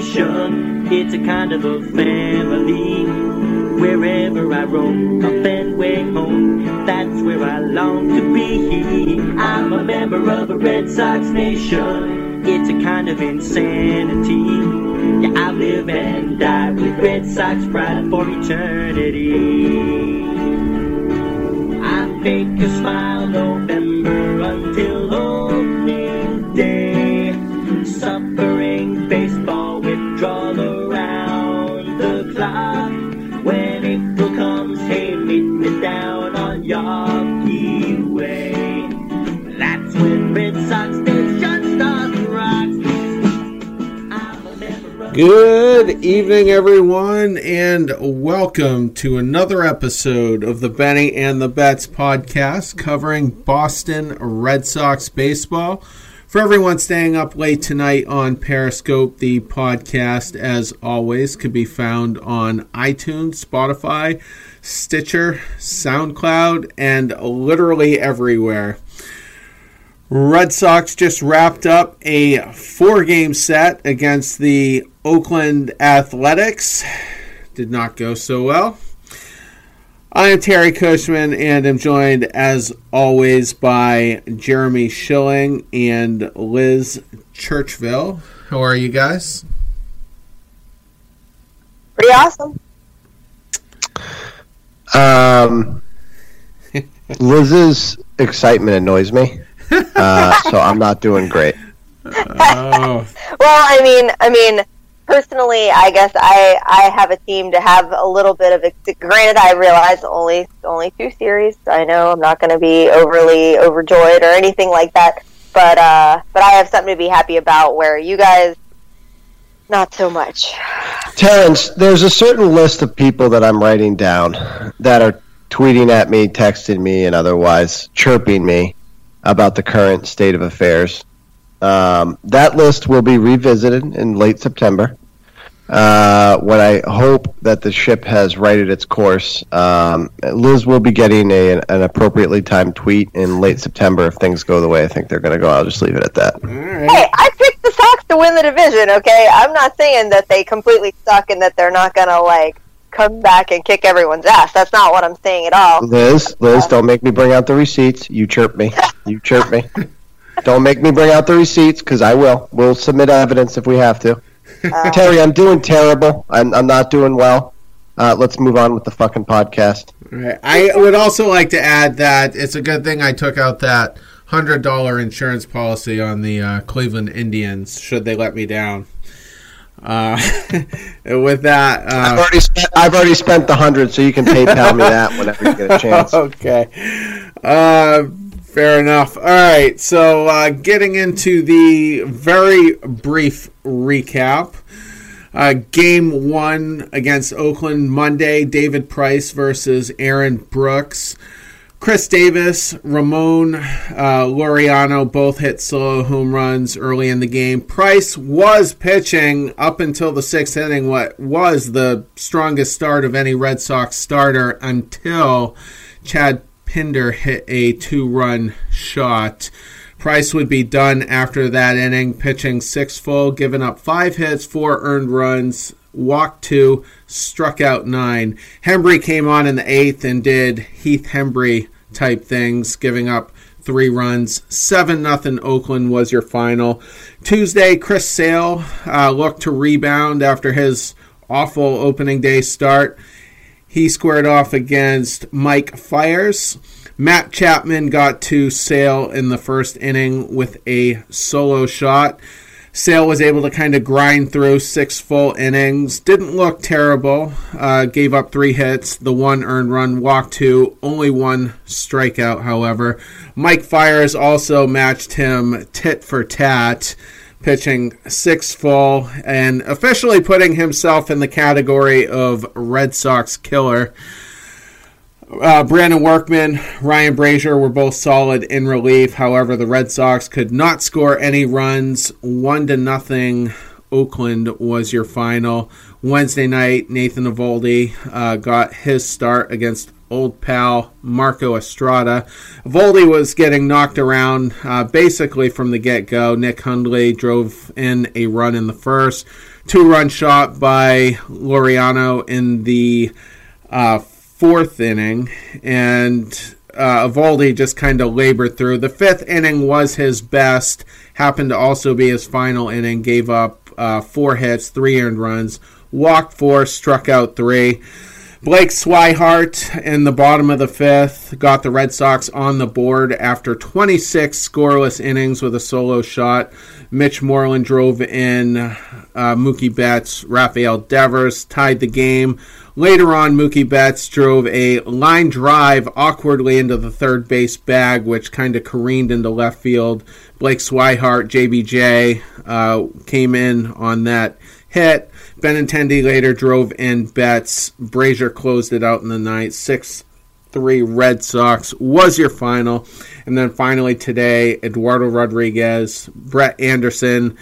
Nation. It's a kind of a family. Wherever I roam, up and way home, that's where I long to be. I'm a member of a Red Sox Nation. It's a kind of insanity. Yeah, I live and die with Red Sox pride for eternity. I fake a smile November Good evening, everyone, and welcome to another episode of the Benny and the Bets podcast covering Boston Red Sox baseball. For everyone staying up late tonight on Periscope, the podcast, as always, could be found on iTunes, Spotify, Stitcher, SoundCloud, and literally everywhere. Red Sox just wrapped up a four game set against the Oakland Athletics. Did not go so well. I am Terry Cushman and am joined as always by Jeremy Schilling and Liz Churchville. How are you guys? Pretty awesome. Um, Liz's excitement annoys me, uh, so I'm not doing great. Oh, Well, I mean, I mean, personally, I guess I I have a team to have a little bit of. ex- Granted, I realize only only two series. I know I'm not going to be overly overjoyed or anything like that, but uh, but I have something to be happy about. Where you guys, not so much. Terrence, there's a certain list of people that I'm writing down that are tweeting at me, texting me, and otherwise chirping me about the current state of affairs. Um, that list will be revisited in late September. Uh, when I hope that the ship has righted its course, um, Liz will be getting a, an appropriately timed tweet in late September if things go the way I think they're going to go. I'll just leave it at that. all right. Hey, I picked the Sox to win the division. Okay, I'm not saying that they completely suck and that they're not going to like come back and kick everyone's ass. That's not what I'm saying at all. Liz, Liz, don't make me bring out the receipts. You chirp me. You chirp me. Don't make me bring out the receipts because I will. We'll submit evidence if we have to. Uh, Terry, I'm doing terrible. I'm, I'm not doing well. Uh, let's move on with the fucking podcast. Right. I would also like to add that it's a good thing I took out that hundred dollar insurance policy on the uh, Cleveland Indians. Should they let me down? Uh, with that, I've uh, already spent. I've already spent the hundred, so you can PayPal me that whenever you get a chance. okay, uh, fair enough. All right, so uh, getting into the very brief recap. Uh, game one against Oakland Monday, David Price versus Aaron Brooks. Khris Davis, Ramon uh, Laureano both hit solo home runs early in the game. Price was pitching up until the sixth inning, what was the strongest start of any Red Sox starter until Chad Pinder hit a two run shot. Price would be done after that inning, pitching six full, giving up five hits, four earned runs, walked two, struck out nine. Hembree came on in the eighth and did Heath Hembree type things, giving up three runs. Seven nothing Oakland was your final. Tuesday, Chris Sale uh, looked to rebound after his awful opening day start. He squared off against Mike Fiers. Matt Chapman got to Sale in the first inning with a solo shot. Sale was able to kind of grind through six full innings. Didn't look terrible. Uh, gave up three hits, the one earned run, walked two, only one strikeout, however. Mike Fiers also matched him tit for tat, pitching six full and officially putting himself in the category of Red Sox killer. Uh, Brandon Workman, Ryan Brasier were both solid in relief. However, the Red Sox could not score any runs. One to nothing. Oakland was your final. Wednesday night, Nathan Eovaldi uh, got his start against old pal Marco Estrada. Eovaldi was getting knocked around uh, basically from the get go. Nick Hundley drove in a run in the first, two run shot by Laureano in the uh, fourth inning, and uh, Eovaldi just kind of labored through. The fifth inning was his best, happened to also be his final inning, gave up uh, four hits, three earned runs, walked four, struck out three. Blake Swihart in the bottom of the fifth got the Red Sox on the board after 26 scoreless innings with a solo shot. Mitch Moreland drove in uh, Mookie Betts, Rafael Devers tied the game. Later on, Mookie Betts drove a line drive awkwardly into the third base bag, which kind of careened into left field. Blake Swihart, JBJ, uh, came in on that hit. Benintendi later drove in Betts. Brasier closed it out in the ninth. 6 3 Red Sox was your final. And then finally today, Eduardo Rodriguez, Brett Anderson.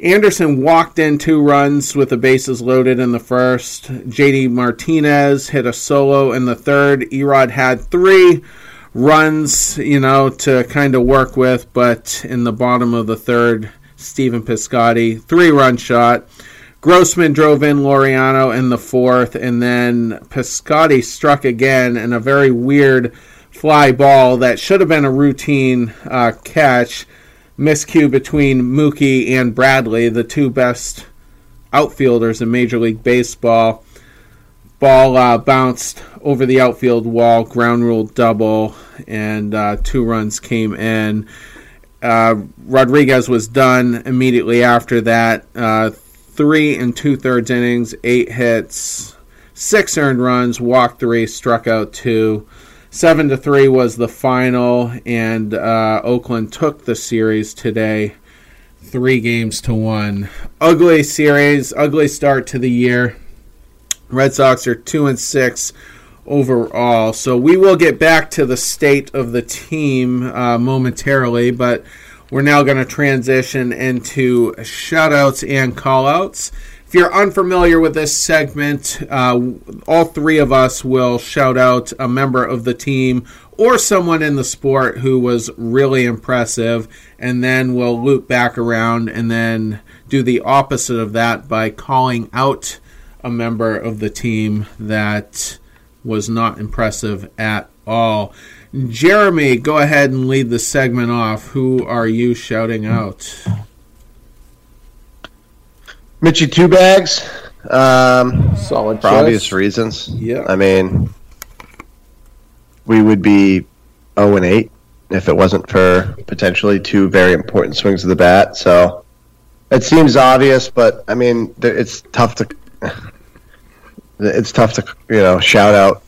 Anderson walked in two runs with the bases loaded in the first. JD Martinez hit a solo in the third. Erod had three runs, you know, to kind of work with, but in the bottom of the third, Stephen Piscotty, three run shot. Grossman drove in Laureano in the fourth, and then Piscotty struck again in a very weird fly ball that should have been a routine uh, catch. Miscue between Mookie and Bradley, the two best outfielders in Major League Baseball. Ball uh, bounced over the outfield wall, ground rule double, and uh, two runs came in. Uh, Rodriguez was done immediately after that. Uh, three and two thirds innings, eight hits, six earned runs, walked three, struck out two. Seven to three was the final, and uh, Oakland took the series today, three games to one. Ugly series, ugly start to the year. Red Sox are two and six overall. So we will get back to the state of the team uh, momentarily, but we're now going to transition into shoutouts and callouts. If you're unfamiliar with this segment, uh, all three of us will shout out a member of the team or someone in the sport who was really impressive, and then we'll loop back around and then do the opposite of that by calling out a member of the team that was not impressive at all. Jeremy, go ahead and lead the segment off. Who are you shouting out? Mitchy Two Bags. Um, Solid for choice. obvious reasons. Yeah. I mean, we would be 0 and 8 if it wasn't for potentially two very important swings of the bat. So it seems obvious, but I mean, it's tough to it's tough to you know shout out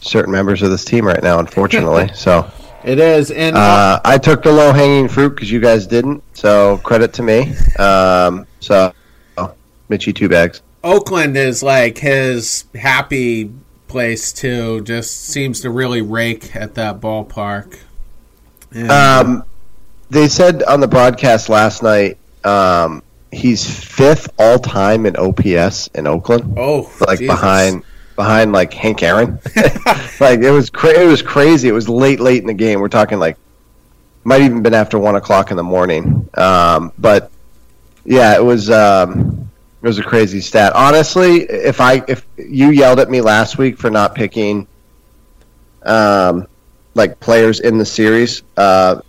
certain members of this team right now. Unfortunately, so It is, and uh, I took the low hanging fruit because you guys didn't. So credit to me. Um, so Mitchy Two Bags. Oakland is like his happy place too. Just seems to really rake at that ballpark. And, Um, they said on the broadcast last night um, he's fifth all time in OPS in Oakland, oh, like Jesus. behind behind like Hank Aaron. like it was cra- it was crazy. It was late late in the game. We're talking like might even been after one o'clock in the morning. Um, but yeah, it was um, it was a crazy stat. Honestly, if I if you yelled at me last week for not picking um, like players in the series, uh,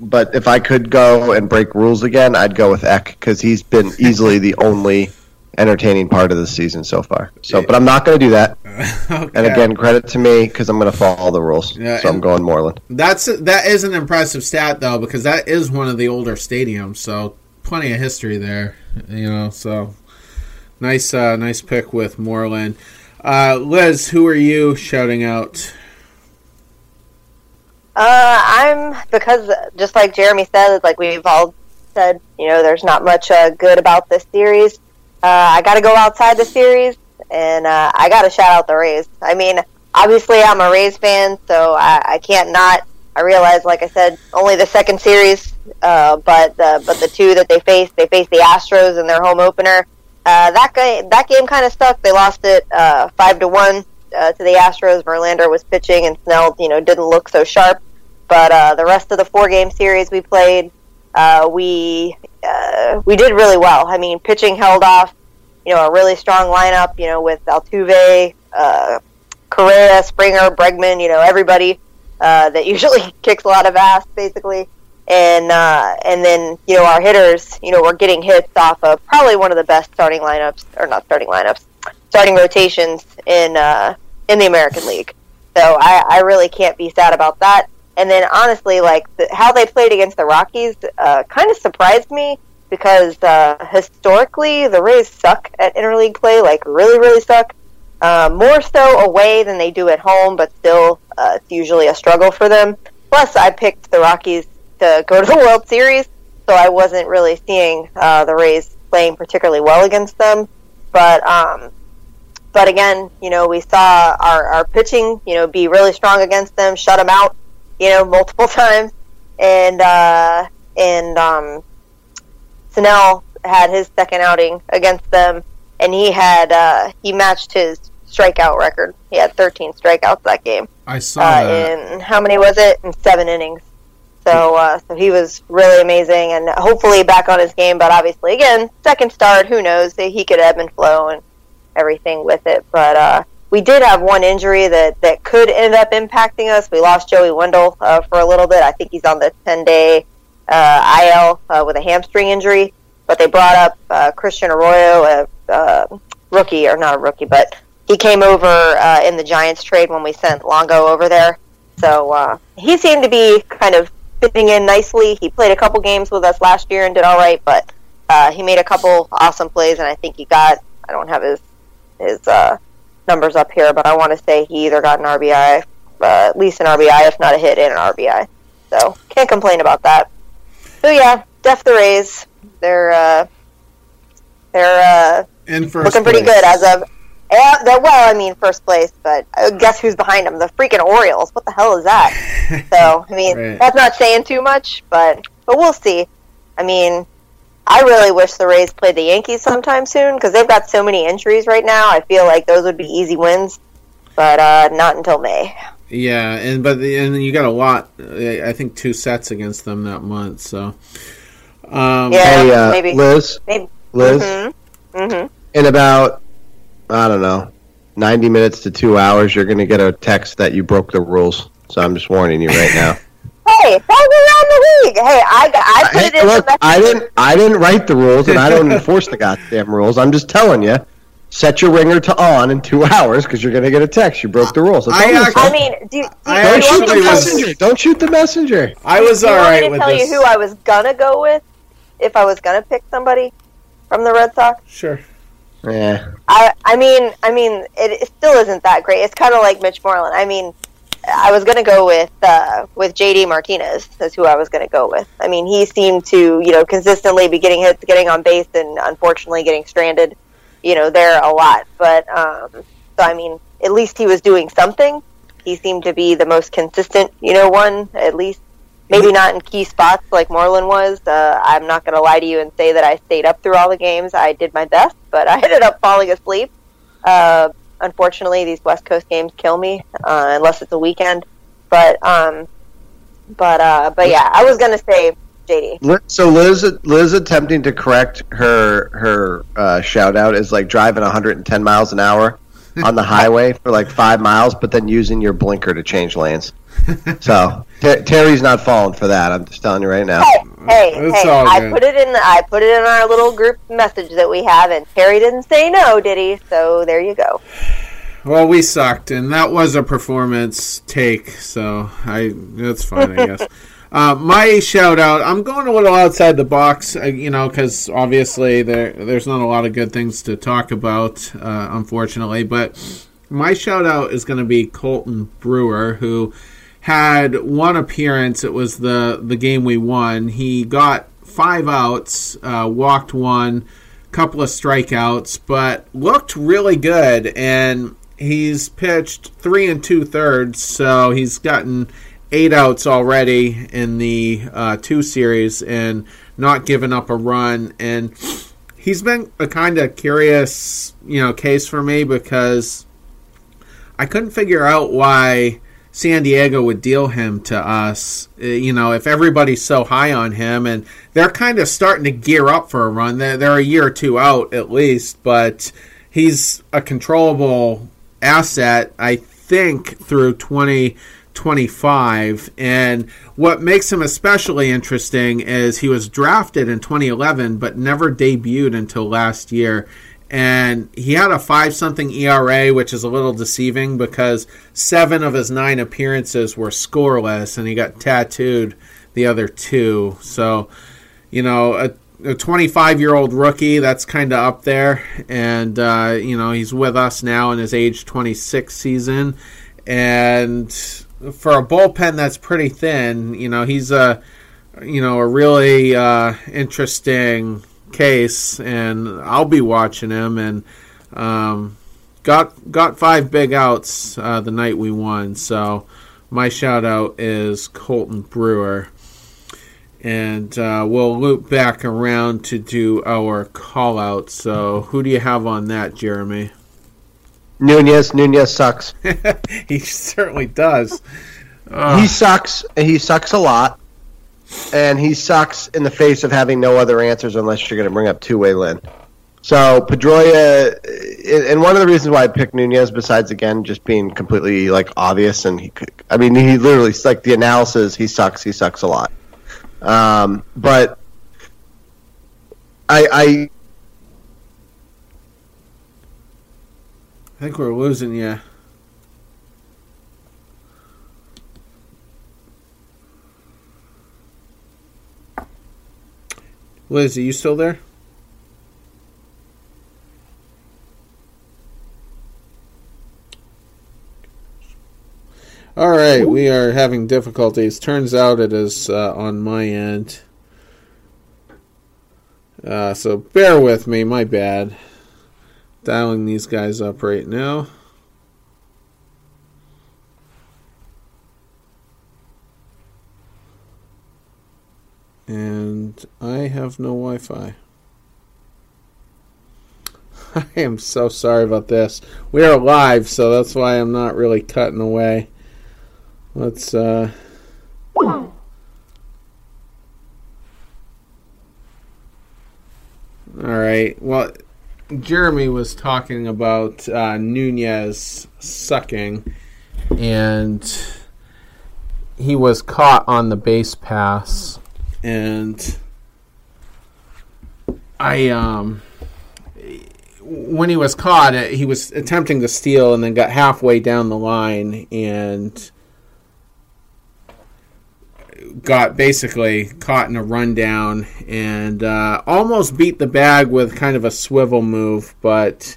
but if I could go and break rules again, I'd go with Eck because he's been easily the only entertaining part of the season so far. So, but I'm not going to do that. Okay. And again, credit to me because I'm going to follow the rules. Yeah, so I'm going Moreland. That's that is an impressive stat though because that is one of the older stadiums, so plenty of history there. You know, so nice, uh, nice pick with Moreland. Uh, Liz, who are you shouting out? Uh, I'm because just like Jeremy said, like we've all said, you know, there's not much uh, good about this series. Uh, I got to go outside the series, and uh, I got to shout out the Rays. I mean, obviously I'm a Rays fan, so I, I can't not. I realize, like I said, only the second series, uh, but the but the two that they faced, they faced the Astros in their home opener. Uh, that game, that game kind of stuck. They lost it uh, five to one uh, to the Astros. Verlander was pitching, and Snell, you know, didn't look so sharp. But uh, the rest of the four game series we played, uh, we uh, we did really well. I mean, pitching held off, you know, a really strong lineup. You know, with Altuve, uh, Correa, Springer, Bregman. You know, everybody uh, that usually kicks a lot of ass, basically. And uh, and then you know our hitters, you know, were getting hits off of probably one of the best starting lineups, or not starting lineups, starting rotations in uh, in the American League. So I, I really can't be sad about that. And then honestly, like the, how they played against the Rockies, uh, kind of surprised me because uh, historically the Rays suck at interleague play, like really, really suck. Uh, more so away than they do at home, but still, uh, it's usually a struggle for them. Plus, I picked the Rockies to go to the World Series, so I wasn't really seeing uh, the Rays playing particularly well against them. But um, but again, you know, we saw our, our pitching, you know, be really strong against them, shut them out, you know, multiple times, and uh, and um, Snell had his second outing against them, and he had uh, he matched his strikeout record. He had 13 strikeouts that game. I saw Uh, that. in how many was it? In seven innings. So, uh, so he was really amazing, and hopefully back on his game. But obviously, again, second start. Who knows? He could ebb and flow and everything with it. But uh, we did have one injury that that could end up impacting us. We lost Joey Wendle uh, for a little bit. I think he's on the 10 day uh, IL uh, with a hamstring injury. But they brought up uh, Christian Arroyo, a uh, rookie or not a rookie, but he came over in the Giants trade when we sent Longo over there. So he seemed to be kind of fitting in nicely. He played a couple games with us last year and did all right, but uh, he made a couple awesome plays, and I think he got. I don't have his his uh, numbers up here, but I want to say he either got an RBI, uh, at least an RBI, if not a hit and an RBI. So can't complain about that. So yeah, Def the Rays. They're uh, they're uh, In first looking pretty place. good as of. Yeah, well, I mean, first place, but uh, guess who's behind them? The freaking Orioles. What the hell is that? so, I mean, Right. that's not saying too much, but but we'll see. I mean, I really wish the Rays played the Yankees sometime soon because they've got so many injuries right now. I feel like those would be easy wins, but uh, not until May. Yeah, and but the, and you got a lot. I I think two sets against them that month. So, um, Yeah. Hey, uh, maybe. Liz, Maybe. Liz, Mm-hmm. Mm-hmm. in about I don't know, ninety minutes to two hours, you're going to get a text that you broke the rules. So I'm just warning you right now. Hey, that was around the league. Hey, I, I put Hey, it in look, the I didn't. I didn't write the rules, and I don't enforce the goddamn rules. I'm just telling you. Set your ringer to on in two hours because you're going to get a text. You broke the rules. That's I I'm actually- I mean, do, do, I do you don't shoot the to tell was- messenger. Don't shoot the messenger. I was Do you all want to tell you who I was gonna go with if I was gonna pick somebody from the Red Sox? Sure. Yeah. I I mean I mean it, it still isn't that great. It's kind of like Mitch Moreland. I mean, I was gonna go with uh, with JD Martinez. That's who I was gonna go with. I mean, he seemed to you know consistently be getting hits, getting on base, and unfortunately getting stranded. You know, there a lot. But um, so I mean, at least he was doing something. He seemed to be the most consistent. You know, one at least. Maybe not in key spots like Moreland was. Uh, I'm not going to lie to you and say that I stayed up through all the games. I did my best, but I ended up falling asleep. Uh, unfortunately, these West Coast games kill me uh, unless it's a weekend. But um, but uh, but yeah, I was to say JD. So Liz, Liz attempting to correct her her uh, shout out is like driving 110 miles an hour on the highway for like five miles, but then using your blinker to change lanes. So Ter- Terry's not falling for that. I'm just telling you right now. Hey, hey, hey! I put it in. The, I put it in our little group message that we have, and Terry didn't say no, did he? So there you go. Well, we sucked, and that was a performance take, so I that's fine, I guess. Uh, my shout out, I'm going a little outside the box, uh, you know, because obviously there there's not a lot of good things to talk about, uh, unfortunately. But my shout out is going to be Colten Brewer, who had one appearance. It was the the game we won. He got five outs, uh, walked one, couple of strikeouts, but looked really good. And he's pitched three and two thirds, so he's gotten eight outs already in the uh, two series and not given up a run. And he's been a kind of curious, you know, case for me because I couldn't figure out why San Diego would deal him to us. Uh, You know, if everybody's so high on him, and they're kind of starting to gear up for a run. They're, they're a year or two out at least, but he's a controllable asset, I think, through 2025. And what makes him especially interesting is he was drafted in 2011, but never debuted until last year. And he had a five something ERA, which is a little deceiving because seven of his nine appearances were scoreless, and he got tattooed the other two. So, you know, a a 25 year old rookie that's kind of up there and uh, you know he's with us now in his age 26 season and for a bullpen that's pretty thin you know he's a you know a really uh, interesting case and i'll be watching him and um, got got five big outs uh, the night we won so my shout out is colten brewer and uh, we'll loop back around to do our call out. So, who do you have on that, Jeremy? Nunez, Nunez sucks. he certainly does. he sucks. He sucks a lot, and he sucks in the face of having no other answers unless you're going to bring up two way Lin. So Pedroia, and one of the reasons why I picked Nunez, besides again just being completely like obvious, and he, could, I mean, he literally like the analysis. He sucks. He sucks a lot. Um, but I, I I think we're losing you. Liz, are you still there? All right, we are having difficulties. Turns out it is uh, on my end. Uh, so bear with me, my bad. Dialing these guys up right now. And I have no Wi Fi. I am so sorry about this. We are live, so that's why I'm not really cutting away. Let's uh All right. Well, Jeremy was talking about uh, Nunez sucking, and he was caught on the base pass, and I um when he was caught, uh, he was attempting to steal, and then got halfway down the line and got basically caught in a rundown and uh, almost beat the bag with kind of a swivel move, but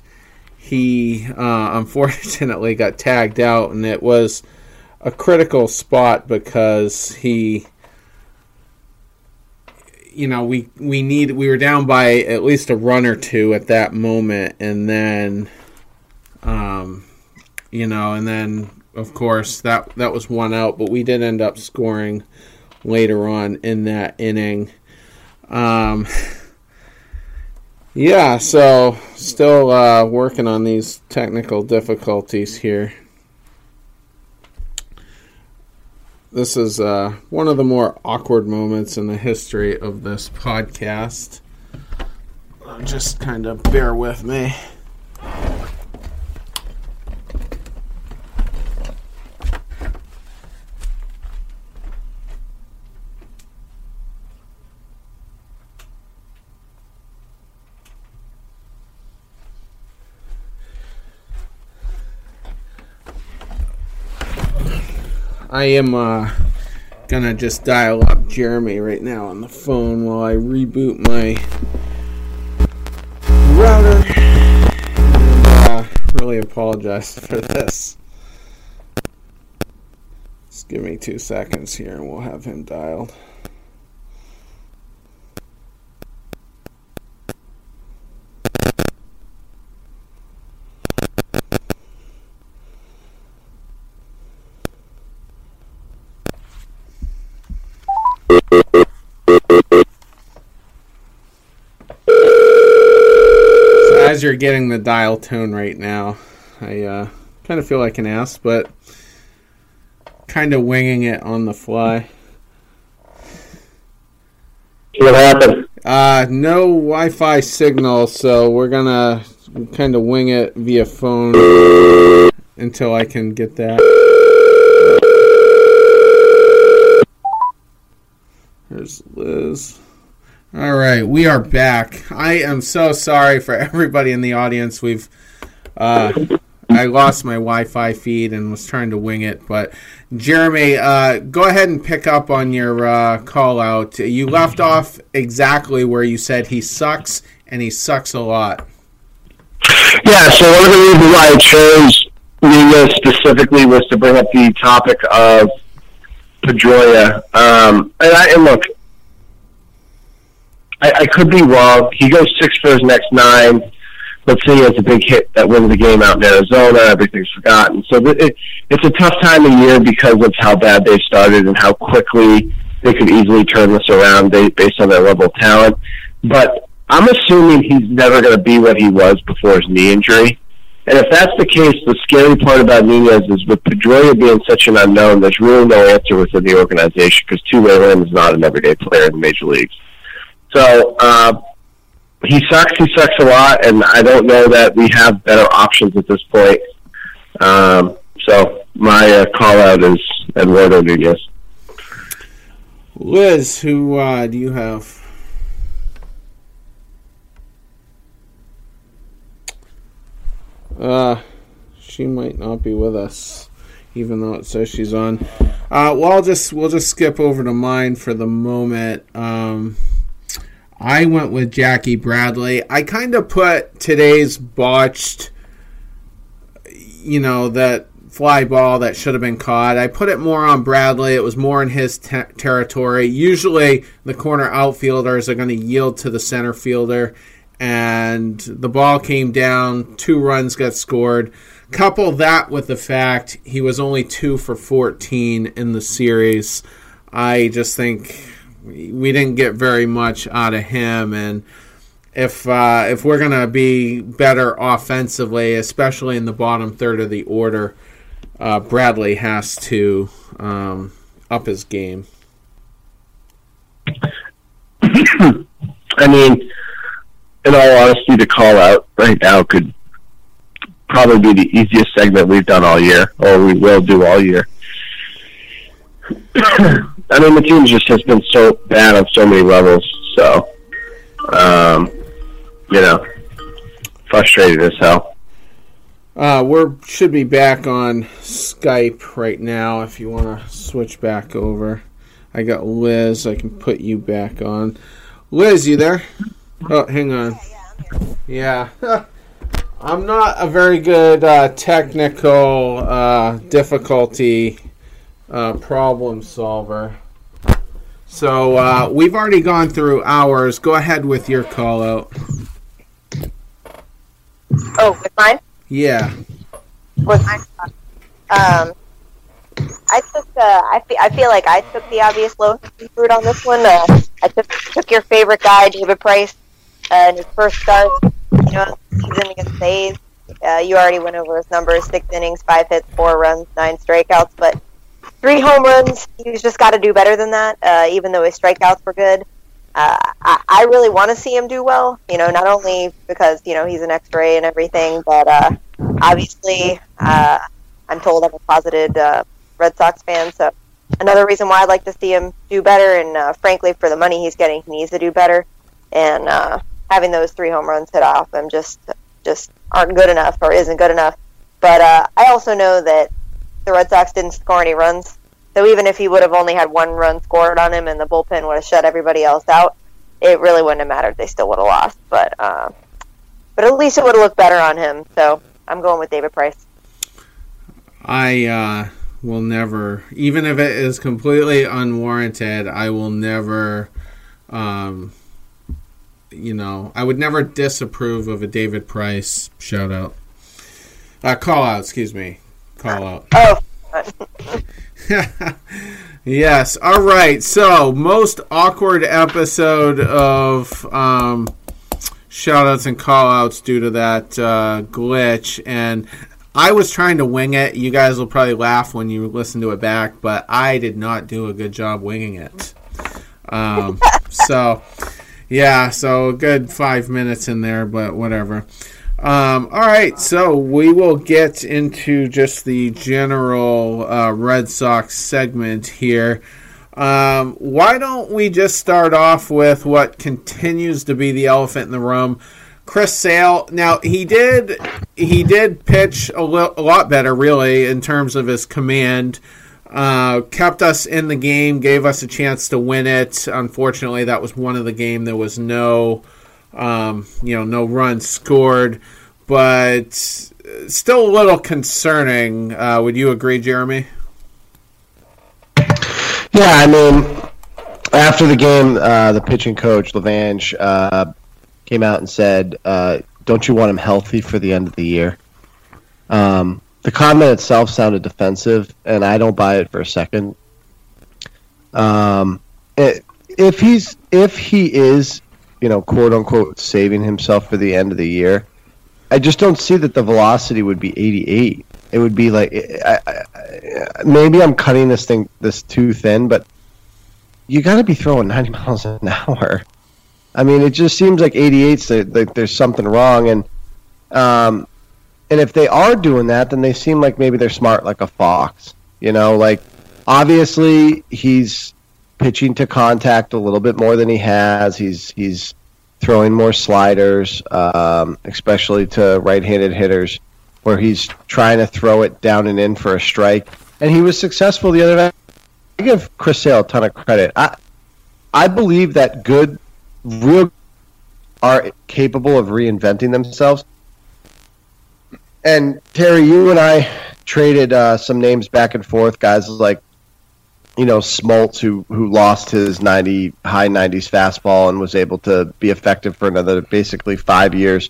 he uh, unfortunately got tagged out, and it was a critical spot because he. You know, we we need we were down by at least a run or two at that moment, and then, um, you know, and then of course that that was one out, but we did end up scoring later on in that inning. Um, yeah, so still uh, working on these technical difficulties here. This is uh, one of the more awkward moments in the history of this podcast. Uh, Just kind of bear with me. I am uh, gonna just dial up Jeremy right now on the phone while I reboot my router. And, uh, really apologize for this. Just give me two seconds here and we'll have him dialed. Getting the dial tone right now, I uh, kind of feel like an ass, but kind of winging it on the fly. What happened? Uh, no Wi-Fi signal, so we're gonna kind of wing it via phone until I can get that. There's Liz. All right, we are back. I am so sorry for everybody in the audience. We've uh, I lost my Wi-Fi feed and was trying to wing it, but Jeremy, uh, go ahead and pick up on your uh, call out. You left off exactly where you said he sucks, and he sucks a lot. Yeah, so one of the reasons why I chose Nunez specifically was to bring up the topic of Pedroia. Um, and, I, and look, I, I could be wrong. He goes six for his next nine. Let's say he has a big hit that wins the game out in Arizona. Everything's forgotten. So th- it, it's a tough time of year because of how bad they started and how quickly they could easily turn this around ba- based on their level of talent. But I'm assuming he's never going to be what he was before his knee injury. And if that's the case, the scary part about Nunez is with Pedroia being such an unknown, there's really no answer within the organization because Two-Way Lin is not an everyday player in the major leagues. So uh, he sucks. He sucks a lot, and I don't know that we have better options at this point. Um, so my uh, call out is Eduardo Nunez. Liz, who uh, do you have? Uh, she might not be with us, even though it says she's on. Uh, well, I'll just we'll just skip over to mine for the moment. Um, I went with Jackie Bradley. I kind of put today's botched, you know, that fly ball that should have been caught. I put it more on Bradley. It was more in his te- territory. Usually, the corner outfielders are going to yield to the center fielder, and the ball came down. Two runs got scored. Couple that with the fact he was only two for 14 in the series. I just think we didn't get very much out of him, and if uh, if we're gonna be better offensively, especially in the bottom third of the order, uh, Bradley has to um, up his game. I mean, in all honesty, the call out right now could probably be the easiest segment we've done all year, or we will do all year. I mean, the team just has been so bad on so many levels. So, um, you know, frustrated as hell. Uh, we're should be back on Skype right now. If you want to switch back over, I got Liz. I can put you back on. Liz, you there? Oh, hang on. Yeah, I'm not a very good uh, technical uh, difficulty uh, problem solver. So uh, we've already gone through ours. Go ahead with your call out. Oh, with mine? Yeah. With mine? Um, I took. Uh, I feel. I feel like I took the obvious low fruit on this one. Uh, I took took your favorite guy, David Price, uh, in his first start. You know, season against A's. Uh, you already went over his numbers: six innings, five hits, four runs, nine strikeouts. But three home runs. He's just got to do better than that. Uh, even though his strikeouts were good, uh, I, I really want to see him do well. You know, not only because you know he's an X-ray and everything, but uh, obviously uh, I'm told I'm a closeted uh, Red Sox fan, so another reason why I'd like to see him do better. And uh, frankly, for the money he's getting, he needs to do better. And uh, having those three home runs hit off him just just aren't good enough or isn't good enough. But uh, I also know that the Red Sox didn't score any runs. So even if he would have only had one run scored on him and the bullpen would have shut everybody else out, it really wouldn't have mattered. They still would have lost. But uh, but at least it would have looked better on him. So I'm going with David Price. I uh, will never, even if it is completely unwarranted, I will never, um, you know, I would never disapprove of a David Price shout out. Uh, call out, excuse me. Call out. Oh, yes. All right. So, most awkward episode of um, shout outs and call outs due to that uh, glitch. And I was trying to wing it. You guys will probably laugh when you listen to it back, but I did not do a good job winging it. Um, so, yeah, so a good five minutes in there, but whatever. Um, all right, so we will get into just the general uh, Red Sox segment here. Um, why don't we just start off with what continues to be the elephant in the room? Chris Sale. Now he did he did pitch a, li- a lot better, really, in terms of his command. Uh, kept us in the game, gave us a chance to win it. Unfortunately, that was one of the game. There was no, um, you know, no runs scored, but still a little concerning. Uh, would you agree, Jeremy? Yeah, I mean, after the game, uh, the pitching coach LeVangie uh, came out and said, uh, "Don't you want him healthy for the end of the year?" Um, the comment itself sounded defensive, and I don't buy it for a second. Um, it, if he's if he is, you know, quote unquote, saving himself for the end of the year, I just don't see that the velocity would be 88. It would be like I, I, maybe I'm cutting this thing this too thin, but you got to be throwing 90 miles an hour. I mean, it just seems like 88's that, that there's something wrong, and um, and if they are doing that, then they seem like maybe they're smart, like a fox. You know, like obviously he's pitching to contact a little bit more than he has. He's he's throwing more sliders, um, especially to right-handed hitters, where he's trying to throw it down and in for a strike. And he was successful the other night. I give Chris Sale a ton of credit. I I believe that good real are capable of reinventing themselves. And Terry, you and I traded uh, some names back and forth. Guys like, you know, Smoltz, who who lost his ninety high nineties fastball and was able to be effective for another basically five years.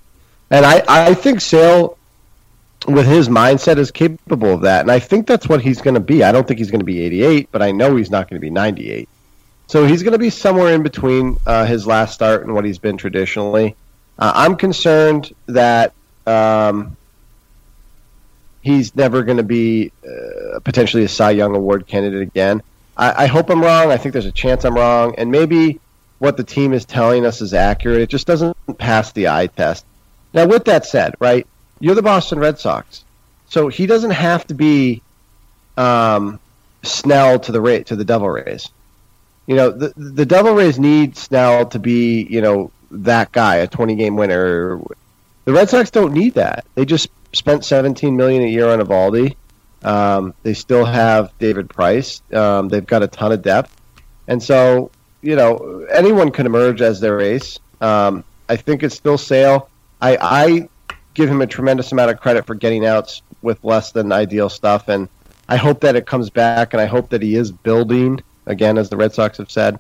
And I I think Sale, with his mindset, is capable of that. And I think that's what he's going to be. I don't think he's going to be eighty eight, but I know he's not going to be ninety eight. So he's going to be somewhere in between uh, his last start and what he's been traditionally. Uh, I'm concerned that um, he's never going to be uh, potentially a Cy Young Award candidate again. I, I hope I'm wrong. I think there's a chance I'm wrong, and maybe what the team is telling us is accurate. It just doesn't pass the eye test. Now, with that said, right, you're the Boston Red Sox, so he doesn't have to be um, Snell to the to the Devil Rays you know, the the Devil Rays need Snell to be, you know, that guy, a 20 game winner. The Red Sox don't need that. They just spent 17 million a year on Eovaldi. Um, they still have David Price. Um, they've got a ton of depth, and so you know anyone can emerge as their ace. Um, I think it's still Sale. I, I give him a tremendous amount of credit for getting outs with less than ideal stuff, and I hope that it comes back, and I hope that he is building again, as the Red Sox have said.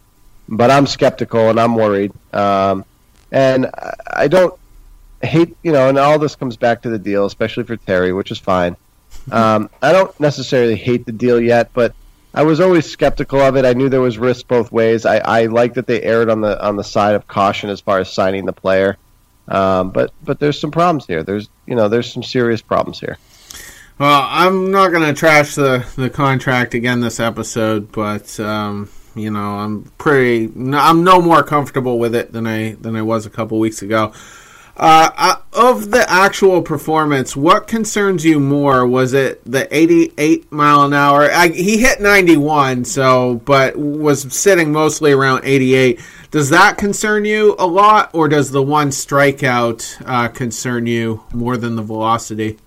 But I'm skeptical and I'm worried. Um, and I don't hate, you know, and all this comes back to the deal, especially for Terry, which is fine. Um, I don't necessarily hate the deal yet, but I was always skeptical of it. I knew there was risk both ways. I, I like that they erred on the on the side of caution as far as signing the player. Um, but but there's some problems here. There's you know there's some serious problems here. Well, I'm not going to trash the, the contract again this episode, but um, you know, I'm pretty. I'm no more comfortable with it than I than I was a couple weeks ago. Uh, uh, of the actual performance, what concerns you more? Was it the 88 mile an hour? I, he hit 91, so but was sitting mostly around 88. Does that concern you a lot, or does the one strikeout uh, concern you more than the velocity?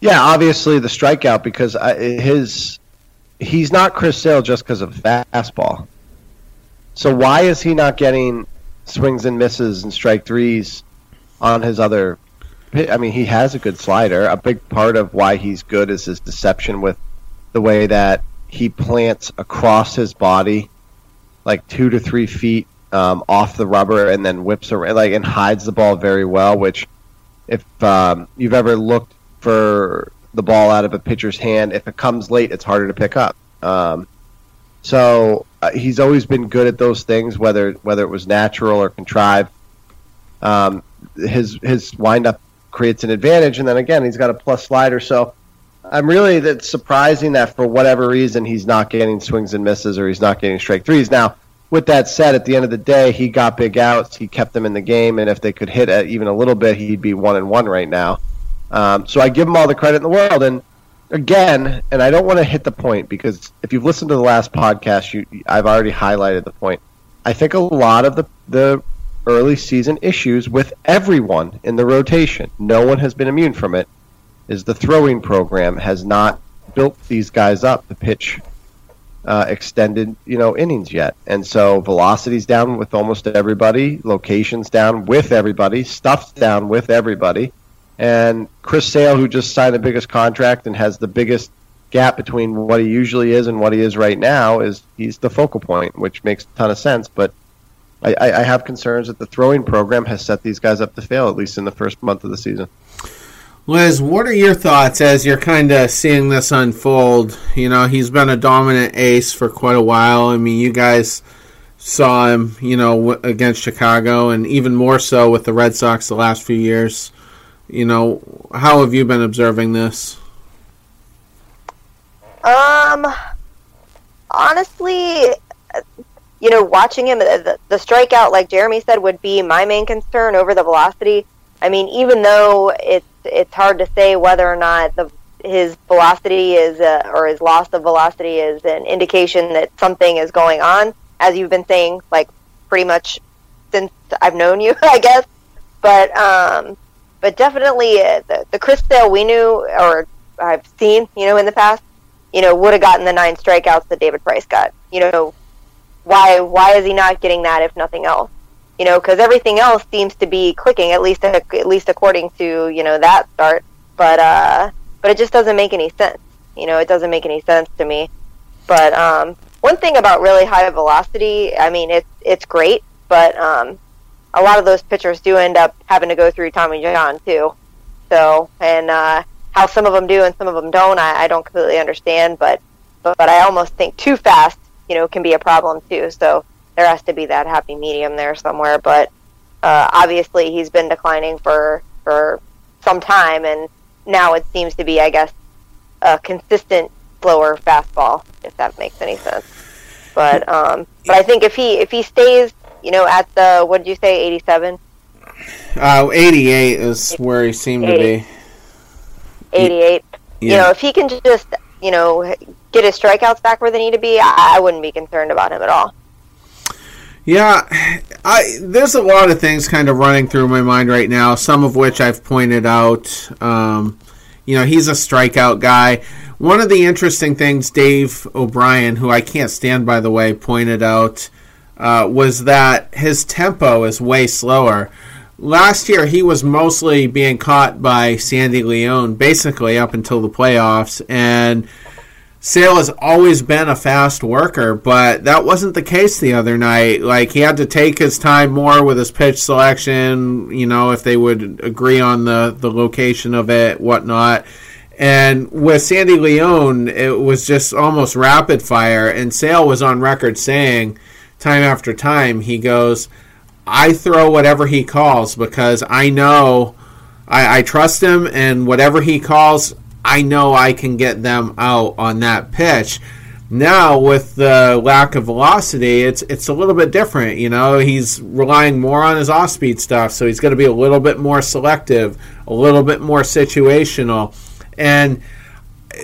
Yeah, obviously the strikeout because I, his he's not Chris Sale just because of fastball. So why is he not getting swings and misses and strike threes on his other? I mean, he has a good slider. A big part of why he's good is his deception with the way that he plants across his body, like two to three feet um, off the rubber, and then whips around, like and hides the ball very well. Which, if um, you've ever looked for the ball out of a pitcher's hand. If it comes late, it's harder to pick up. Um, so uh, he's always been good at those things, whether whether it was natural or contrived. Um, his his windup creates an advantage. And then again, he's got a plus slider. So I'm really that's surprising that for whatever reason he's not getting swings and misses or he's not getting strike threes. Now, with that said, at the end of the day, he got big outs. He kept them in the game, and if they could hit it even a little bit, he'd be one and one right now. Um, so I give him all the credit in the world. And again, and I don't want to hit the point because if you've listened to the last podcast, you, I've already highlighted the point. I think a lot of the the early season issues with everyone in the rotation, no one has been immune from it, is the throwing program has not built these guys up to pitch uh, extended, you know, innings yet. And so velocity's down with almost everybody, locations down with everybody, stuff's down with everybody. And Chris Sale, who just signed the biggest contract and has the biggest gap between what he usually is and what he is right now, is he's the focal point, which makes a ton of sense. But I, I have concerns that the throwing program has set these guys up to fail, at least in the first month of the season. Liz, what are your thoughts as you're kind of seeing this unfold? You know, he's been a dominant ace for quite a while. I mean, you guys saw him, you know, against Chicago, and even more so with the Red Sox the last few years. You know, how have you been observing this? Um, honestly, you know, watching him, the, the strikeout, like Jeremy said, would be my main concern over the velocity. I mean, even though it's it's hard to say whether or not the his velocity is uh, or his loss of velocity is an indication that something is going on, as you've been saying, like pretty much since I've known you, I guess. But um, but definitely uh, the, the Chris Sale we knew or I've seen, you know, in the past, you know, would have gotten the nine strikeouts that David Price got. You know, why why is he not getting that if nothing else? you know, because everything else seems to be clicking at least at least according to you know that start. But uh, but it just doesn't make any sense. You know, it doesn't make any sense to me. But um, one thing about really high velocity, I mean, it's it's great, but um, a lot of those pitchers do end up having to go through Tommy John too. So and uh, how some of them do and some of them don't, I, I don't completely understand. But, but but I almost think too fast, you know, can be a problem too. So there has to be that happy medium there somewhere. But uh, obviously, he's been declining for for some time, and now it seems to be, I guess, a consistent slower fastball, if that makes any sense. But um, but I think if he if he stays, you know, at the what did you say, eighty seven? Uh, 88 is where he seemed 80. to be. 88. Yeah. You know, if he can just, you know, get his strikeouts back where they need to be, I, I wouldn't be concerned about him at all. Yeah, I there's a lot of things kind of running through my mind right now. Some of which I've pointed out. Um, you know, he's a strikeout guy. One of the interesting things Dave O'Brien, who I can't stand by the way, pointed out uh, was that his tempo is way slower. Last year, he was mostly being caught by Sandy Leon, basically up until the playoffs, and Sale has always been a fast worker, but that wasn't the case the other night. Like he had to take his time more with his pitch selection, you know, if they would agree on the, the location of it, whatnot. And with Sandy Leon, it was just almost rapid fire. And Sale was on record saying, time after time, he goes, I throw whatever he calls because I know I, I trust him, and whatever he calls, I know I can get them out on that pitch. Now with the lack of velocity, it's it's a little bit different. You know, he's relying more on his off-speed stuff, so he's going to be a little bit more selective, a little bit more situational, and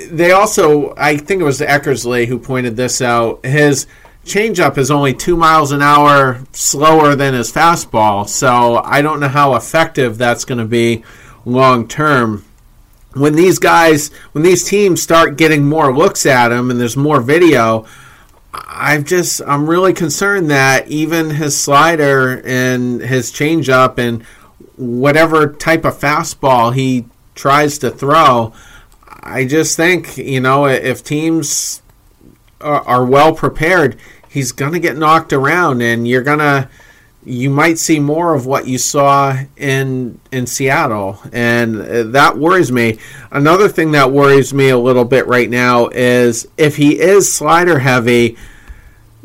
they also, I think it was Eckersley who pointed this out. His changeup is only two miles an hour slower than his fastball, so I don't know how effective that's going to be long term when these guys, when these teams start getting more looks at him and there's more video, I've just I'm really concerned that even his slider and his changeup and whatever type of fastball he tries to throw, I just think you know if teams are, are well prepared, he's gonna get knocked around, and you're gonna you might see more of what you saw in in Seattle, and uh, that worries me. Another thing that worries me a little bit right now is if he is slider heavy,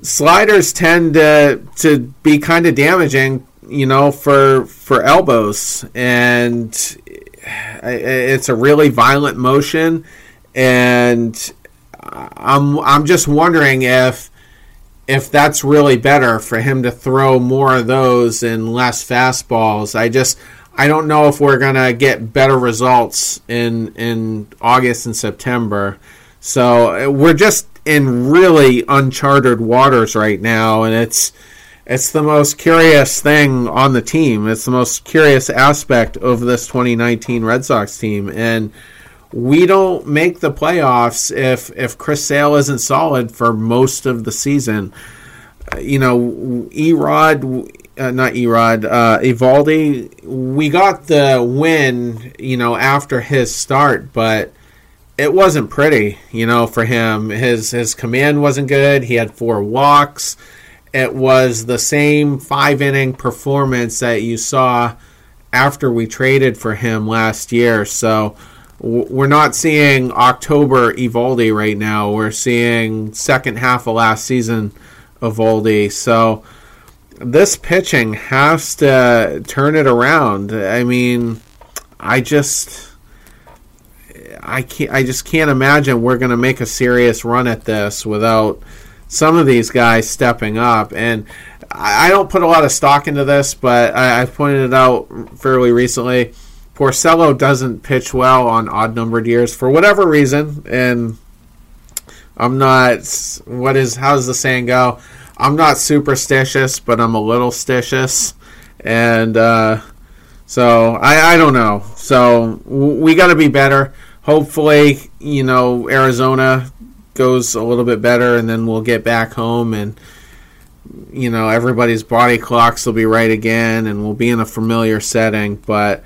sliders tend to to be kind of damaging, you know, for for elbows, and it's a really violent motion, and I'm I'm just wondering if if that's really better for him to throw more of those and less fastballs. I just I don't know if we're gonna get better results in in August and September. So we're just in really uncharted waters right now, and it's it's the most curious thing on the team. It's the most curious aspect of this 2019 Red Sox team, and we don't make the playoffs if if Chris Sale isn't solid for most of the season. Uh, you know, Erod, uh, not Erod, uh, Eovaldi, we got the win. You know, after his start, but it wasn't pretty. You know, for him, his his command wasn't good. He had four walks it was the same five inning performance that you saw after we traded for him last year. So we're not seeing October Eovaldi right now. We're seeing second half of last season Eovaldi. So this pitching has to turn it around. I mean, I just I can't I just can't imagine we're going to make a serious run at this without some of these guys stepping up. And I, don't put a lot of stock into this, but I, have pointed it out fairly recently. Porcello doesn't pitch well on odd numbered years for whatever reason, and I'm not. What is? How's the saying go? I'm not superstitious, but I'm a little stitious, and uh, so I, I don't know. So we got to be better. Hopefully, you know, Arizona goes a little bit better, and then we'll get back home and you know everybody's body clocks will be right again, and we'll be in a familiar setting. But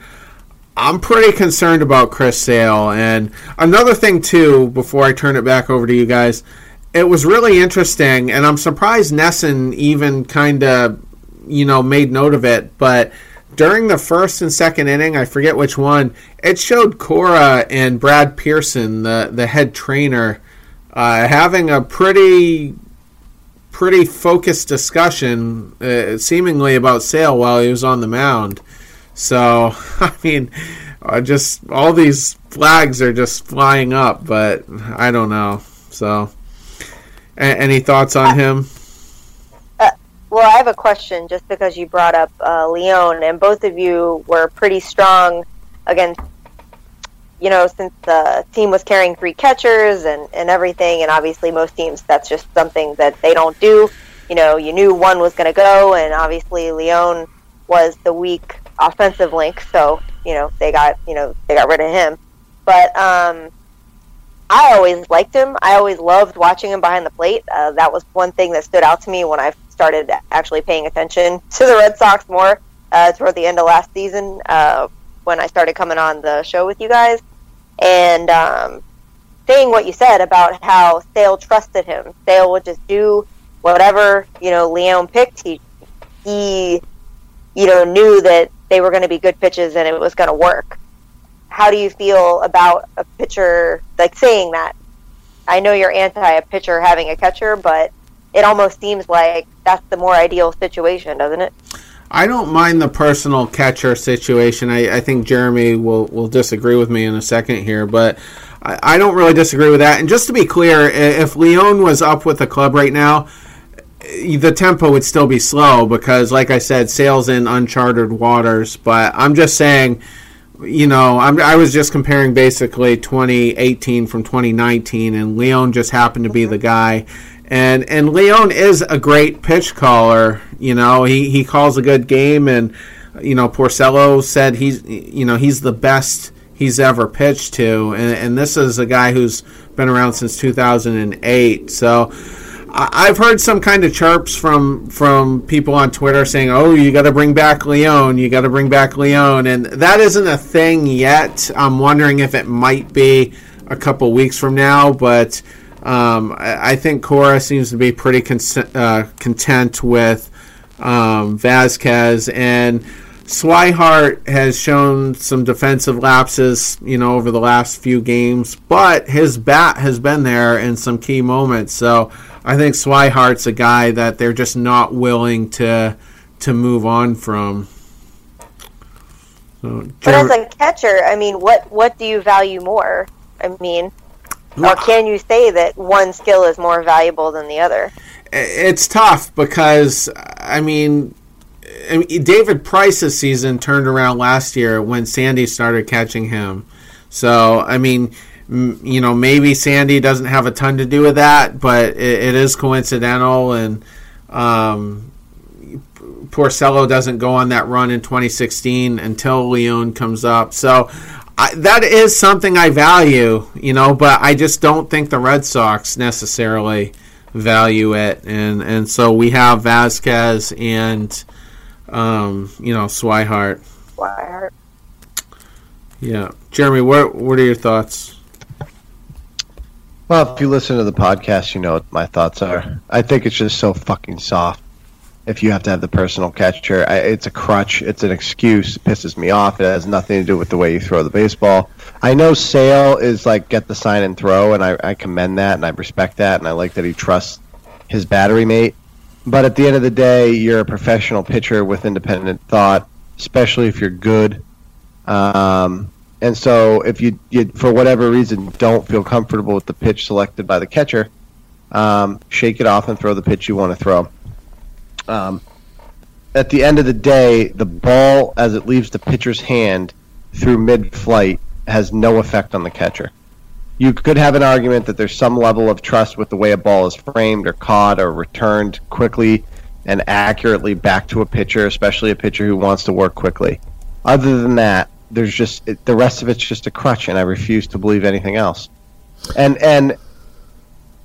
I'm pretty concerned about Chris Sale. And another thing too, before I turn it back over to you guys, it was really interesting, and I'm surprised NESN even kind of you know made note of it, but during the first and second inning, I forget which one, it showed Cora and Brad Pearson, the the head trainer, uh, having a pretty pretty focused discussion, uh, seemingly about Sale while he was on the mound. So, I mean, uh, just all these flags are just flying up, but I don't know. So, a- any thoughts on him? Uh, well, I have a question just because you brought up uh, Leon, and both of you were pretty strong against you know, since the team was carrying three catchers and, and everything, and obviously most teams, that's just something that they don't do. You know, you knew one was going to go, and obviously Leon was the weak offensive link, so you know they got you know they got rid of him. But um, I always liked him. I always loved watching him behind the plate. Uh, that was one thing that stood out to me when I started actually paying attention to the Red Sox more uh, toward the end of last season uh, when I started coming on the show with you guys and um, saying what you said about how Sale trusted him. Sale would just do whatever you know Leon picked. He he you know knew that they were going to be good pitches and it was going to work. How do you feel about a pitcher like saying that? I know you're anti a pitcher having a catcher, but it almost seems like that's the more ideal situation, doesn't it? I don't mind the personal catcher situation. I, I think Jeremy will, will disagree with me in a second here, but I, I don't really disagree with that. And just to be clear, if Leon was up with the club right now, the tempo would still be slow because, like I said, Sale's in uncharted waters. But I'm just saying, you know, I'm, i was just comparing basically 2018 from 2019, and Leon just happened to be the guy and and Leon is a great pitch caller. You know, he he calls a good game, and you know Porcello said he's you know he's the best he's ever pitched to, and, and this is a guy who's been around since 2008. So. I've heard some kind of chirps from from people on Twitter saying, "Oh, you got to bring back Leon. You got to bring back Leon," and that isn't a thing yet. I'm wondering if it might be a couple weeks from now, but um, I, think Cora seems to be pretty con- uh, content with um, Vazquez, and Swihart has shown some defensive lapses, you know, over the last few games, but his bat has been there in some key moments. So I think Swihart's a guy that they're just not willing to to move on from. So, But as a catcher, I mean, what what do you value more? I mean, or can you say that one skill is more valuable than the other? it's tough because I mean, I mean, David Price's season turned around last year when Sandy started catching him. So I mean, you know, maybe Sandy doesn't have a ton to do with that, but it, it is coincidental, and um, Porcello doesn't go on that run in 2016 until Leon comes up. So. I, that is something I value, you know, but I just don't think the Red Sox necessarily value it, and and so we have Vazquez and um, you know Swihart. Why? Yeah, Jeremy, what what are your thoughts? Well, if you listen to the podcast, you know what my thoughts are. I think it's just so fucking soft. If you have to have the personal catcher, I, it's a crutch. It's an excuse. It pisses me off. It has nothing to do with the way you throw the baseball. I know Sale is like get the sign and throw, and I, I commend that and I respect that, and I like that he trusts his battery mate. But at the end of the day, you're a professional pitcher with independent thought, especially if you're good. Um, and so, if you, you, for whatever reason, don't feel comfortable with the pitch selected by the catcher, um, shake it off and throw the pitch you want to throw. Um, at the end of the day, the ball, as it leaves the pitcher's hand through mid flight, has no effect on the catcher. You could have an argument that there's some level of trust with the way a ball is framed or caught or returned quickly and accurately back to a pitcher, especially a pitcher who wants to work quickly. Other than that, there's just it, the rest of it's just a crutch, and I refuse to believe anything else. And and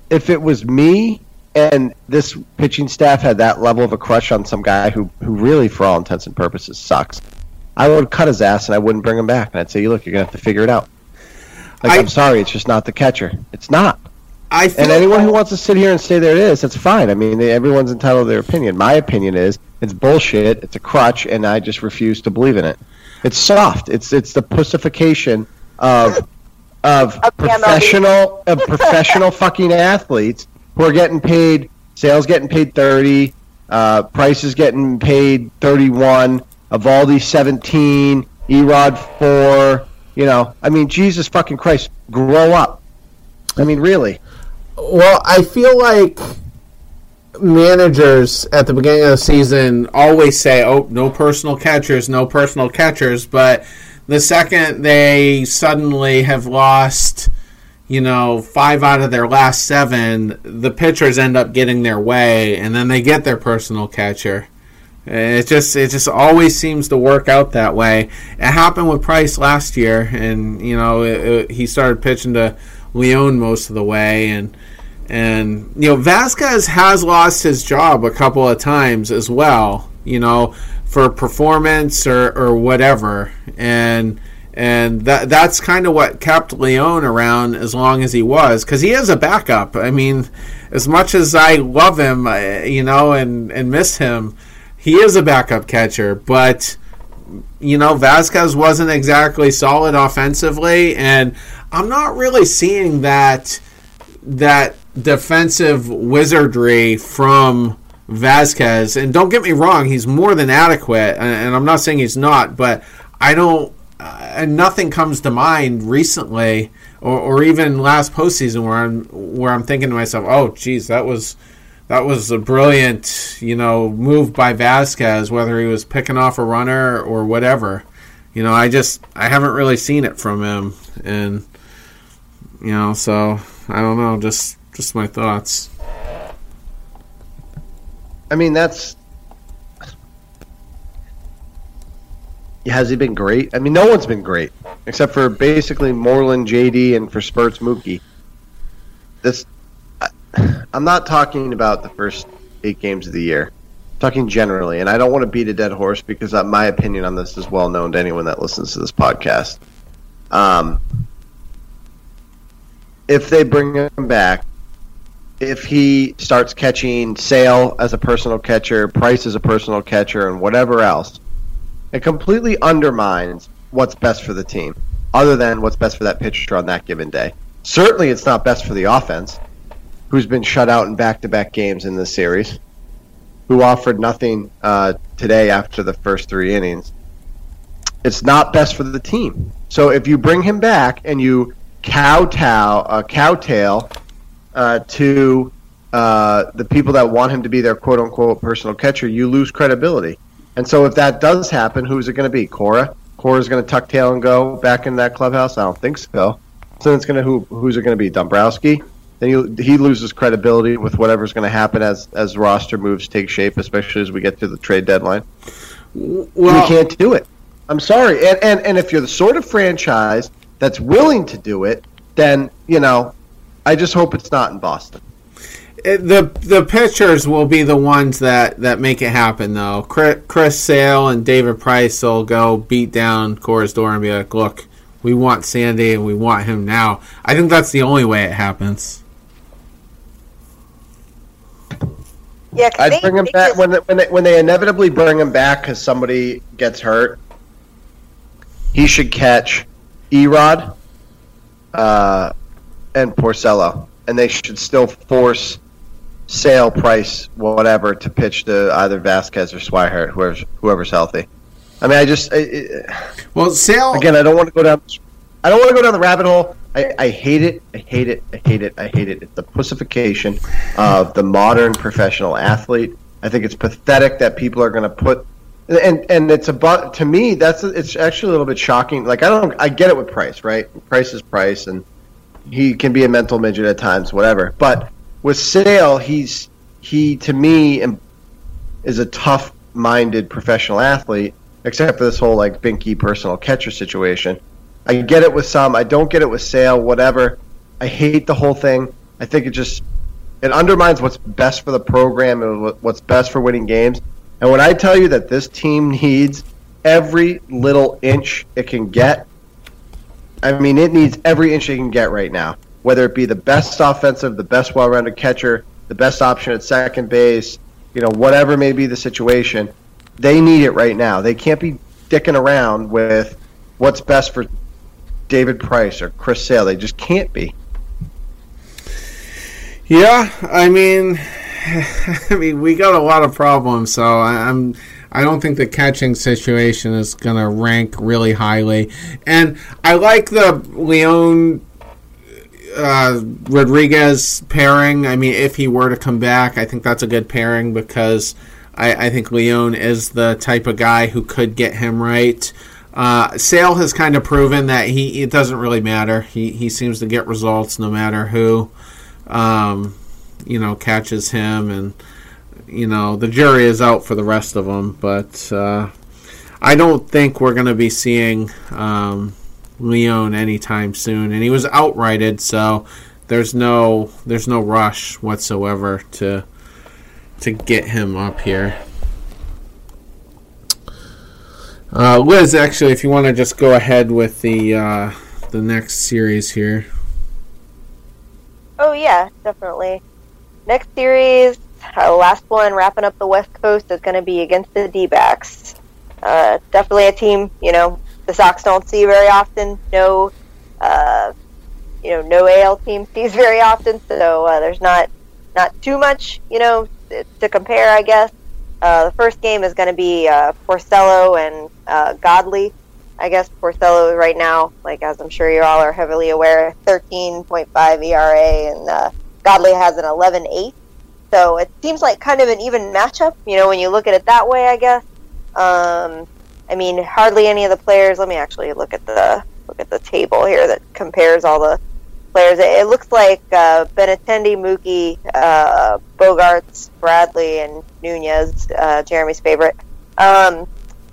if it was me and this pitching staff had that level of a crush on some guy who who really, for all intents and purposes, sucks, I would cut his ass and I wouldn't bring him back, and I'd say, You "Look, you're gonna have to figure it out." Like, I- I'm sorry, it's just not the catcher. It's not. I And anyone who wants to sit here and say there it is, that's fine. I mean, they, everyone's entitled to their opinion. My opinion is it's bullshit. It's a crutch, and I just refuse to believe in it. It's soft. It's it's the pussification of of Of professional of professional fucking athletes who are getting paid. Sales getting paid thirty. Uh, Price is getting paid thirty-one. Eovaldi seventeen. Erod four. You know, I mean, Jesus fucking Christ, grow up. I mean, really. Well, I feel like managers at the beginning of the season always say, "Oh, no personal catchers, no personal catchers," but the second they suddenly have lost, you know, five out of their last seven, the pitchers end up getting their way, and then they get their personal catcher. It just it just always seems to work out that way. It happened with Price last year, and you know it, it- he started pitching to Leon most of the way, and and you know Vazquez has lost his job a couple of times as well. You know for performance or, or whatever, and and that that's kind of what kept Leon around as long as he was because he is a backup. I mean, as much as I love him, you know, and and miss him, he is a backup catcher, but you know, Vazquez wasn't exactly solid offensively, and I'm not really seeing that that defensive wizardry from Vazquez. And don't get me wrong, he's more than adequate, and, I'm not saying he's not, but I don't. Uh, and nothing comes to mind recently, or, or even last postseason, where I'm where I'm thinking to myself, "Oh, geez, that was that was a brilliant, you know, move by Vazquez, whether he was picking off a runner or whatever. You know, I just I haven't really seen it from him, and you know, so I don't know, just just my thoughts. I mean, that's. Has he been great? I mean, no one's been great except for basically Moreland, JD, and for spurts Mookie. This, I, I'm not talking about the first eight games of the year. I'm talking generally, and I don't want to beat a dead horse because my opinion on this is well known to anyone that listens to this podcast. Um, if they bring him back, if he starts catching Sale as a personal catcher, Price as a personal catcher, and whatever else, it completely undermines what's best for the team, other than what's best for that pitcher on that given day. Certainly, it's not best for the offense, who's been shut out in back-to-back games in this series, who offered nothing uh, today after the first three innings. It's not best for the team. So if you bring him back and you kowtow, uh, cowtail uh, to uh, the people that want him to be their quote unquote personal catcher, you lose credibility. And so if that does happen, who's it going to be? Cora? Cora's going to tuck tail and go back in that clubhouse? I don't think so. So it's going to who? Who's it going to be? Dombrowski? Then he, he loses credibility with whatever's going to happen as as roster moves take shape, especially as we get to the trade deadline. Well, you can't do it. I'm sorry. And, and and if you're the sort of franchise that's willing to do it, then you know, I just hope it's not in Boston. it- the the pitchers will be the ones that, that make it happen though. Chris, Chris Sale and David Price will go beat down Cora's door and be like, "Look, we want Sandy and we want him now." I think that's the only way it happens. Yeah, I'd they- bring him back just- when they, when they, when they inevitably bring him back because somebody gets hurt. He should catch Erod uh, and Porcello, and they should still force Sale, Price, whatever, to pitch to either Vazquez or Swihart, whoever's whoever's healthy. I mean, I just I, Well, Sale again, I don't want to go down. I don't want to go down the rabbit hole. I, I hate it. I hate it. I hate it. I hate it. It's the pussification of the modern professional athlete. I think it's pathetic that people are going to put, and and it's about to me that's it's actually a little bit shocking. Like I don't I get it with Price, right? Price is Price, and he can be a mental midget at times, whatever. But with Sale, he's he to me is a tough-minded professional athlete, except for this whole like Binky personal catcher situation. I get it with some. I don't get it with Sale. Whatever. I hate the whole thing. I think it just it undermines what's best for the program and what's best for winning games. And when I tell you that this team needs every little inch it can get, I mean it needs every inch it can get right now. Whether it be the best offensive, the best well-rounded catcher, the best option at second base, you know, whatever may be the situation, they need it right now. They can't be dicking around with what's best for David Price or Chris Sale. They just can't be. Yeah, I mean, I mean, we got a lot of problems, so I, I'm. I don't think the catching situation is going to rank really highly, and I like the Leon uh, Rodriguez pairing. I mean, if he were to come back, I think that's a good pairing because I, I think Leon is the type of guy who could get him right. Uh, Sale has kind of proven that he it doesn't really matter. He he seems to get results no matter who um, you know, catches him, and you know, the jury is out for the rest of them. But uh, I don't think we're going to be seeing um, Leon anytime soon, and he was outrighted, so there's no there's no rush whatsoever to to get him up here. Uh, Liz, actually, if you want to just go ahead with the uh, the next series here. Oh yeah, definitely. Next series, uh, last one, wrapping up the West Coast is going to be against the D-backs. Uh, definitely a team, you know, the Sox don't see very often. No, uh, you know, no AL team sees very often. So uh, there's not not too much, you know, to compare, I guess. Uh, the first game is going to be uh, Porcello and uh, Godley. I guess Porcello right now, like as I'm sure you all are heavily aware, 13.5 ERA, and uh, Godley has an 11.8. So it seems like kind of an even matchup, you know, when you look at it that way. I guess. Um, I mean, hardly any of the players. Let me actually look at the look at the table here that compares all the players. It, it looks like uh, Benintendi, Mookie, uh, Bogaerts, Bradley, and Nunez, uh, Jeremy's favorite. Um,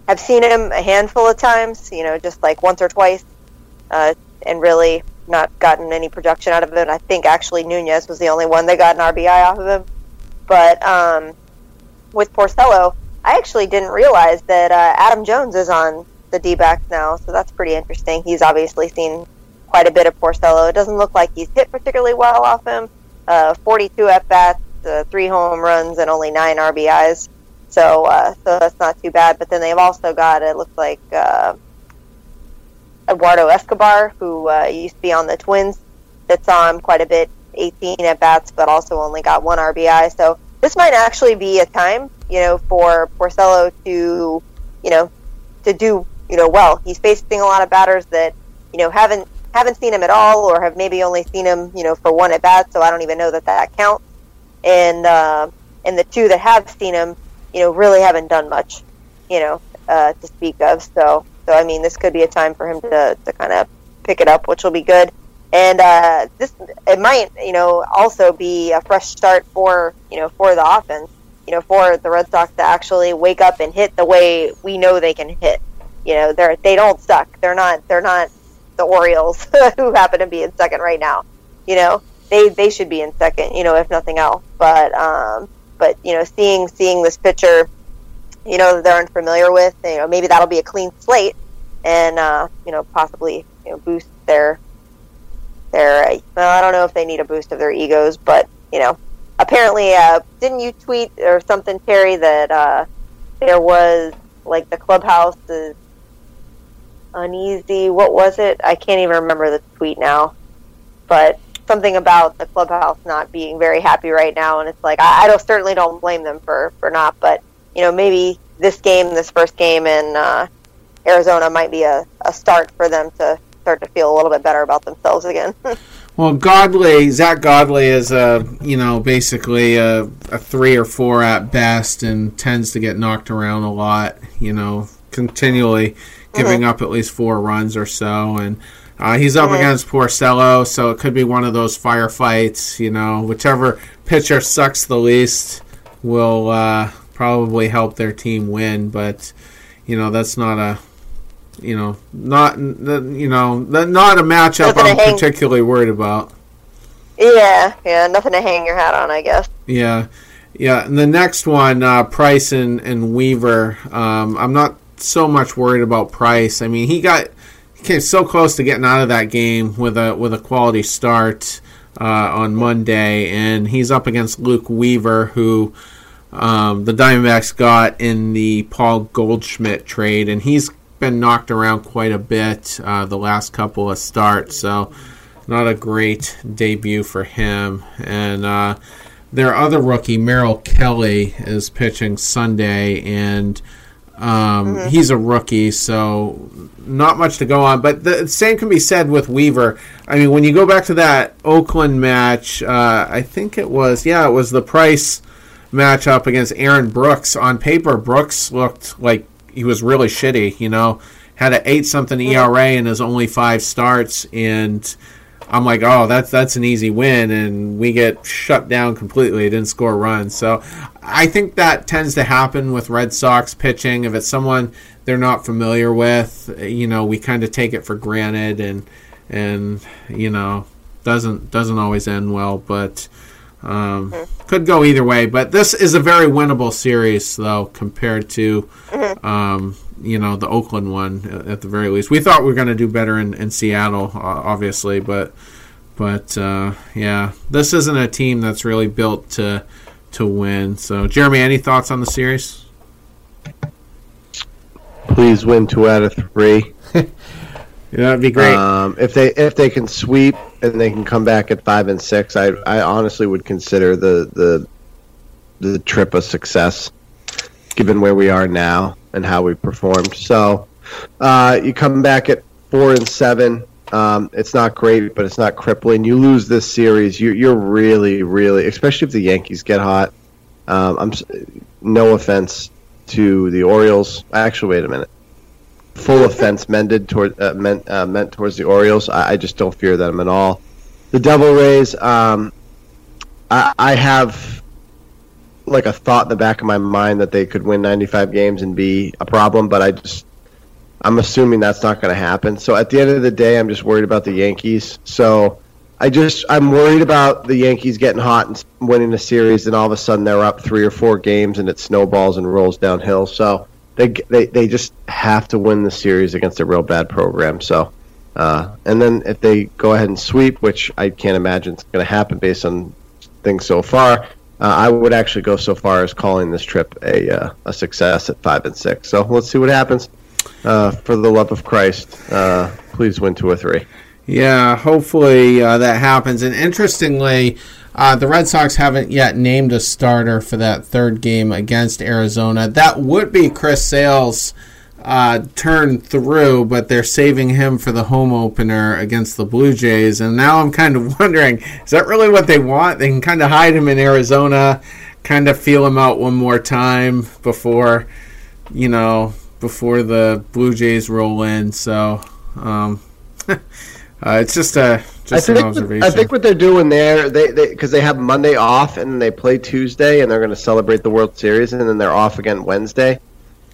I've seen him a handful of times, you know, just like once or twice, uh, and really not gotten any production out of him. I think actually Nunez was the only one that got an RBI off of him. But um, with Porcello, I actually didn't realize that uh, Adam Jones is on the D backs now, so that's pretty interesting. He's obviously seen quite a bit of Porcello. It doesn't look like he's hit particularly well off him. Uh, 42 at bats, uh, three home runs, and only nine RBIs. So, uh, so that's not too bad. But then they've also got it looks like uh, Eduardo Escobar, who uh, used to be on the Twins, that saw him quite a bit, 18 at bats, but also only got one RBI. So this might actually be a time, you know, for Porcello to, you know, to do you know well. He's facing a lot of batters that you know haven't haven't seen him at all, or have maybe only seen him you know for one at bat. So I don't even know that that counts. And uh, and the two that have seen him, you know, really haven't done much, you know, uh, to speak of. So so I mean, this could be a time for him to to kind of pick it up, which will be good. And uh, this it might you know also be a fresh start for you know for the offense you know, for the Red Sox to actually wake up and hit the way we know they can hit. You know, they're they don't suck. They're not they're not the Orioles who happen to be in second right now. You know, they they should be in second. You know, if nothing else. But um, but you know, seeing seeing this pitcher, you know, they're unfamiliar with. You know, maybe that'll be a clean slate, and uh, you know, possibly you know boost their their. Well, I don't know if they need a boost of their egos, but you know, apparently, uh, didn't you tweet or something, Terry, that uh, there was like the clubhouse is uneasy. What was it? I can't even remember the tweet now, but something about the clubhouse not being very happy right now. And it's like I, I don't certainly don't blame them for for not, but you know maybe this game, this first game in uh, Arizona, might be a, a start for them to start to feel a little bit better about themselves again. Well, Godley, Zack Godley is a you know basically a, a, three or four at best, and tends to get knocked around a lot. You know, continually giving mm-hmm. up at least four runs or so, and uh, he's up mm-hmm. against Porcello, so it could be one of those firefights. You know, whichever pitcher sucks the least will uh, probably help their team win, but you know that's not a you know, not you know, not a matchup I'm particularly worried about. Yeah, yeah, nothing to hang your hat on, I guess. Yeah, yeah. And the next one, uh, Price and, and Weaver. Um, I'm not so much worried about Price. I mean, he got he came so close to getting out of that game with a with a quality start uh, on Monday, and he's up against Luke Weaver, who. Um, the Diamondbacks got in the Paul Goldschmidt trade, and he's been knocked around quite a bit uh, the last couple of starts, so not a great debut for him. And uh, their other rookie, Merrill Kelly, is pitching Sunday, and um, mm-hmm. he's a rookie, so not much to go on. But the same can be said with Weaver. I mean, when you go back to that Oakland match, uh, I think it was, yeah, it was the Price matchup against Aaron Brooks. On paper, Brooks looked like he was really shitty. You know, had an eight something ERA in his only five starts, and I'm like, oh, that's that's an easy win, and we get shut down completely. Didn't score runs, so I think that tends to happen with Red Sox pitching. If it's someone they're not familiar with, you know, we kind of take it for granted, and and you know, doesn't doesn't always end well, but. Um, mm-hmm. Could go either way, but this is a very winnable series, though, compared to, mm-hmm. um, you know, the Oakland one at the very least. We thought we were going to do better in, in Seattle, obviously, but but uh, yeah, this isn't a team that's really built to to win. So, Jeremy, any thoughts on the series? Please win two out of three. That'd be great. Um, if they if they can sweep and they can come back at five and six, I I honestly would consider the the the trip a success, given where we are now and how we performed. So, uh, you come back at four and seven. Um, it's not great, but it's not crippling. You lose this series, you're, you're really, really, especially if the Yankees get hot. Um, I'm no offense to the Orioles. Actually, wait a minute full offense mended toward uh, meant uh, meant towards the Orioles. I, I, just don't fear them at all. The Devil Rays, um, I, I, have like a thought in the back of my mind that they could win 95 games and be a problem, but I just I'm assuming that's not going to happen. So at the end of the day, I'm just worried about the Yankees. So I just I'm worried about the Yankees getting hot and winning a series, and all of a sudden they're up three or four games, and it snowballs and rolls downhill. So they they they just have to win the series against a real bad program. So, uh, and then if they go ahead and sweep, which I can't imagine is going to happen based on things so far, uh, I would actually go so far as calling this trip a uh, a success at five and six. So let's see what happens. Uh, for the love of Christ, uh, please win two or three. Yeah, hopefully uh, that happens. And interestingly, uh, the Red Sox haven't yet named a starter for that third game against Arizona. That would be Chris Sale's uh, turn through, but they're saving him for the home opener against the Blue Jays. And now I'm kind of wondering is that really what they want? They can kind of hide him in Arizona, kind of feel him out one more time before, you know, before the Blue Jays roll in. So um, uh, it's just a. Just I think, observation. I think what they're doing there, they because they, have Monday off and they play Tuesday and they're going to celebrate the World Series and then they're off again Wednesday.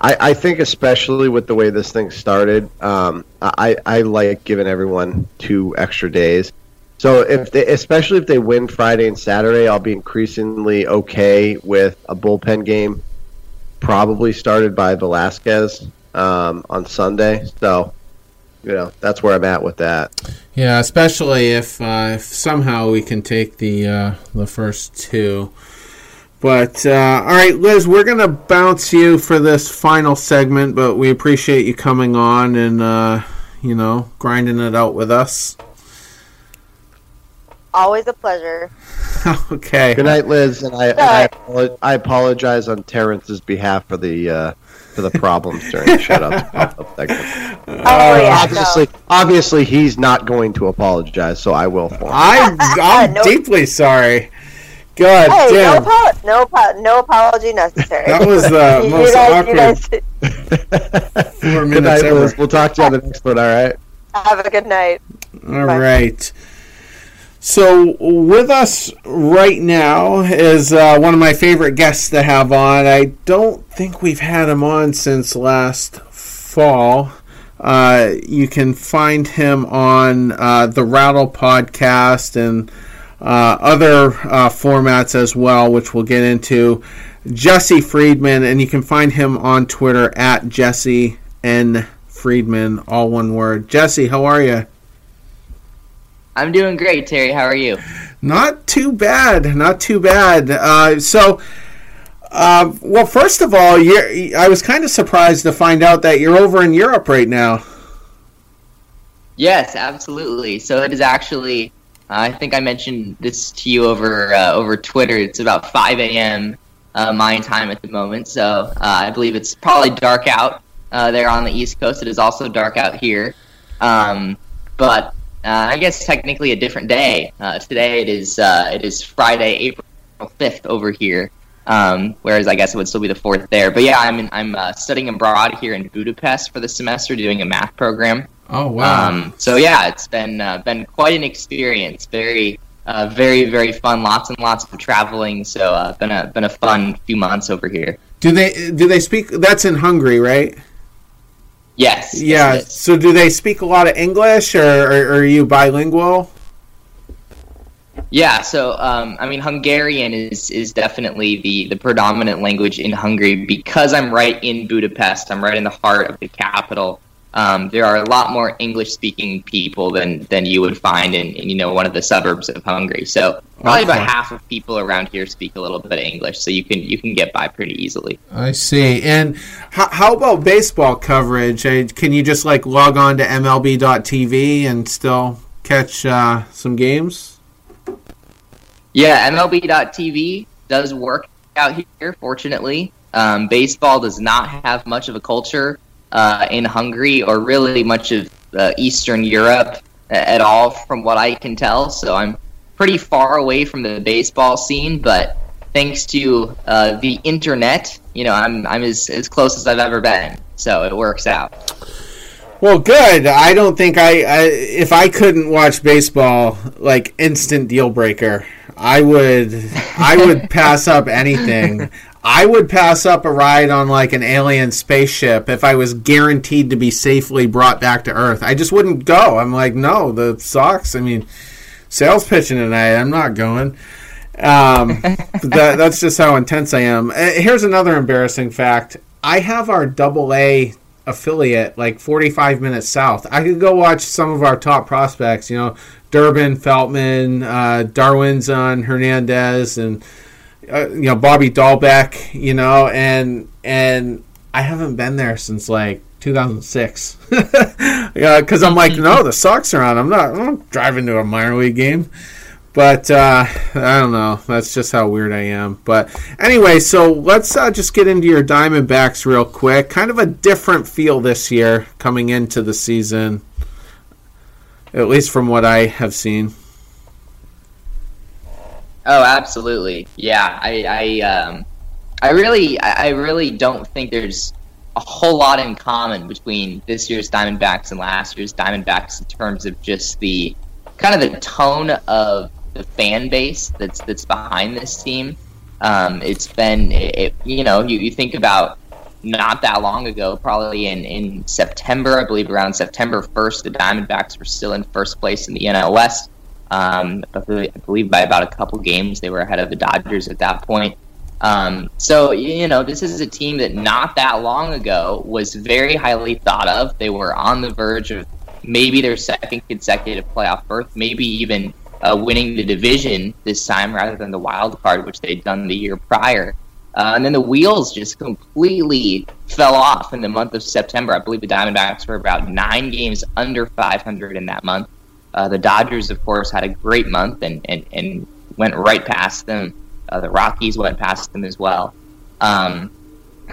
I, I think especially with the way this thing started, um, I, I like giving everyone two extra days. So if they, especially if they win Friday and Saturday, I'll be increasingly okay with a bullpen game, probably started by Velazquez um, on Sunday. So you know that's where I'm at with that. Yeah, especially if, uh, if somehow we can take the uh, the first two. But uh, all right, Liz, we're gonna bounce you for this final segment, but we appreciate you coming on and uh, you know grinding it out with us. Always a pleasure. okay. Good night, Liz, and I and I, I apologize on Terrence's behalf for the uh, for the problems during the shut up pop-up segment. Oh, yeah, obviously, obviously, he's not going to apologize, so I will for him. I'm, I'm No. deeply sorry. God no. Hey, no, damn. apo- no, apo- no apology necessary. That was the uh, You most guys- awkward guys four Good night, ever. Liz. We'll talk to you on the next one. All right. have a good night. All Bye. right. So with us right now is uh, one of my favorite guests to have on. I don't think we've had him on since last fall. Uh, you can find him on uh, the Rattle podcast and uh, other uh, formats as well, which we'll get into. Jesse Friedman, and you can find him on Twitter at Jesse N Friedman, all one word. Jesse, how are you? I'm doing great, Terry. How are you? Not too bad. Not too bad. Uh, so, uh, well, first of all, you're, I was kind of surprised to find out that you're over in Europe right now. Yes, absolutely. So it is actually. I think I mentioned this to you over uh, over Twitter. It's about 5 a.m. Uh, my time at the moment, so uh, I believe it's probably dark out uh, there on the East Coast. It is also dark out here, um, but uh, I guess technically a different day. Uh, today it is uh, it is Friday, April 5th over here. Um, whereas I guess it would still be the fourth there. But yeah, I'm in, I'm uh, studying abroad here in Budapest for the semester, doing a math program. Oh Um, so yeah, it's been uh, been quite an experience. Very, uh, very, very fun. Lots and lots of traveling. So uh, been a been a fun few months over here. do they do they speak? That's in Hungary, right? Yes. yes, Yeah. is. So, do they speak a lot of English, or, or, or are you bilingual? Yeah. So um, I mean, Hungarian is is definitely the the predominant language in Hungary because I'm right in Budapest. I'm right in the heart of the capital. Um, there are a lot more English speaking people than than you would find in, in you know one of the suburbs of Hungary. So probably Okay. about half of people around here speak a little bit of English, so you can you can get by pretty easily. I see. And how, how about baseball coverage? Uh, Can you just like log on to MLB.tv and still catch uh, some games? Yeah, MLB.TV does work out here. Fortunately, um, baseball does not have much of a culture uh, in Hungary or really much of uh, Eastern Europe at all, from what I can tell. So I'm pretty far away from the baseball scene, but thanks to uh, the internet, you know, I'm I'm as as close as I've ever been. So it works out. Well, good. I don't think I, I if I couldn't watch baseball, like instant deal breaker. I would I would pass up anything. I would pass up a ride on like an alien spaceship if I was guaranteed to be safely brought back to Earth. I just wouldn't go. I'm like, no, the Sox. I mean, sales pitching tonight. I'm not going. Um, that, that's just how intense I am. Uh, here's another embarrassing fact. I have our double A affiliate like 45 minutes south. I could go watch some of our top prospects, you know, Durbin, Feltman, uh, Darwinzon, Hernandez, and uh, you know Bobby Dalbec, you know, and and I haven't been there since like 2006. yeah, because I'm like, no, the Sox are on. I'm not. I'm not driving to a minor league game. But uh, I don't know. That's just how weird I am. But anyway, so let's uh, just get into your Diamondbacks real quick. Kind of a different feel this year coming into the season, at least from what I have seen. Oh, absolutely. Yeah, I, I, um, I really, I really don't think there's a whole lot in common between this year's Diamondbacks and last year's Diamondbacks in terms of just the kind of the tone of the fan base that's that's behind this team. Um, it's been, it, you know, you, you think about not that long ago, probably in, in September, I believe around September 1st, the Diamondbacks were still in first place in the NL West. Um, I believe by about a couple games, they were ahead of the Dodgers at that point. Um, so, you know, this is a team that not that long ago was very highly thought of. They were on the verge of maybe their second consecutive playoff berth, maybe even uh, winning the division this time rather than the wild card, which they'd done the year prior. Uh, and then the wheels just completely fell off in the month of September. I believe the Diamondbacks were about nine games under 500 in that month. Uh, the Dodgers, of course, had a great month and, and, and went right past them. Uh, the Rockies went past them as well. Um,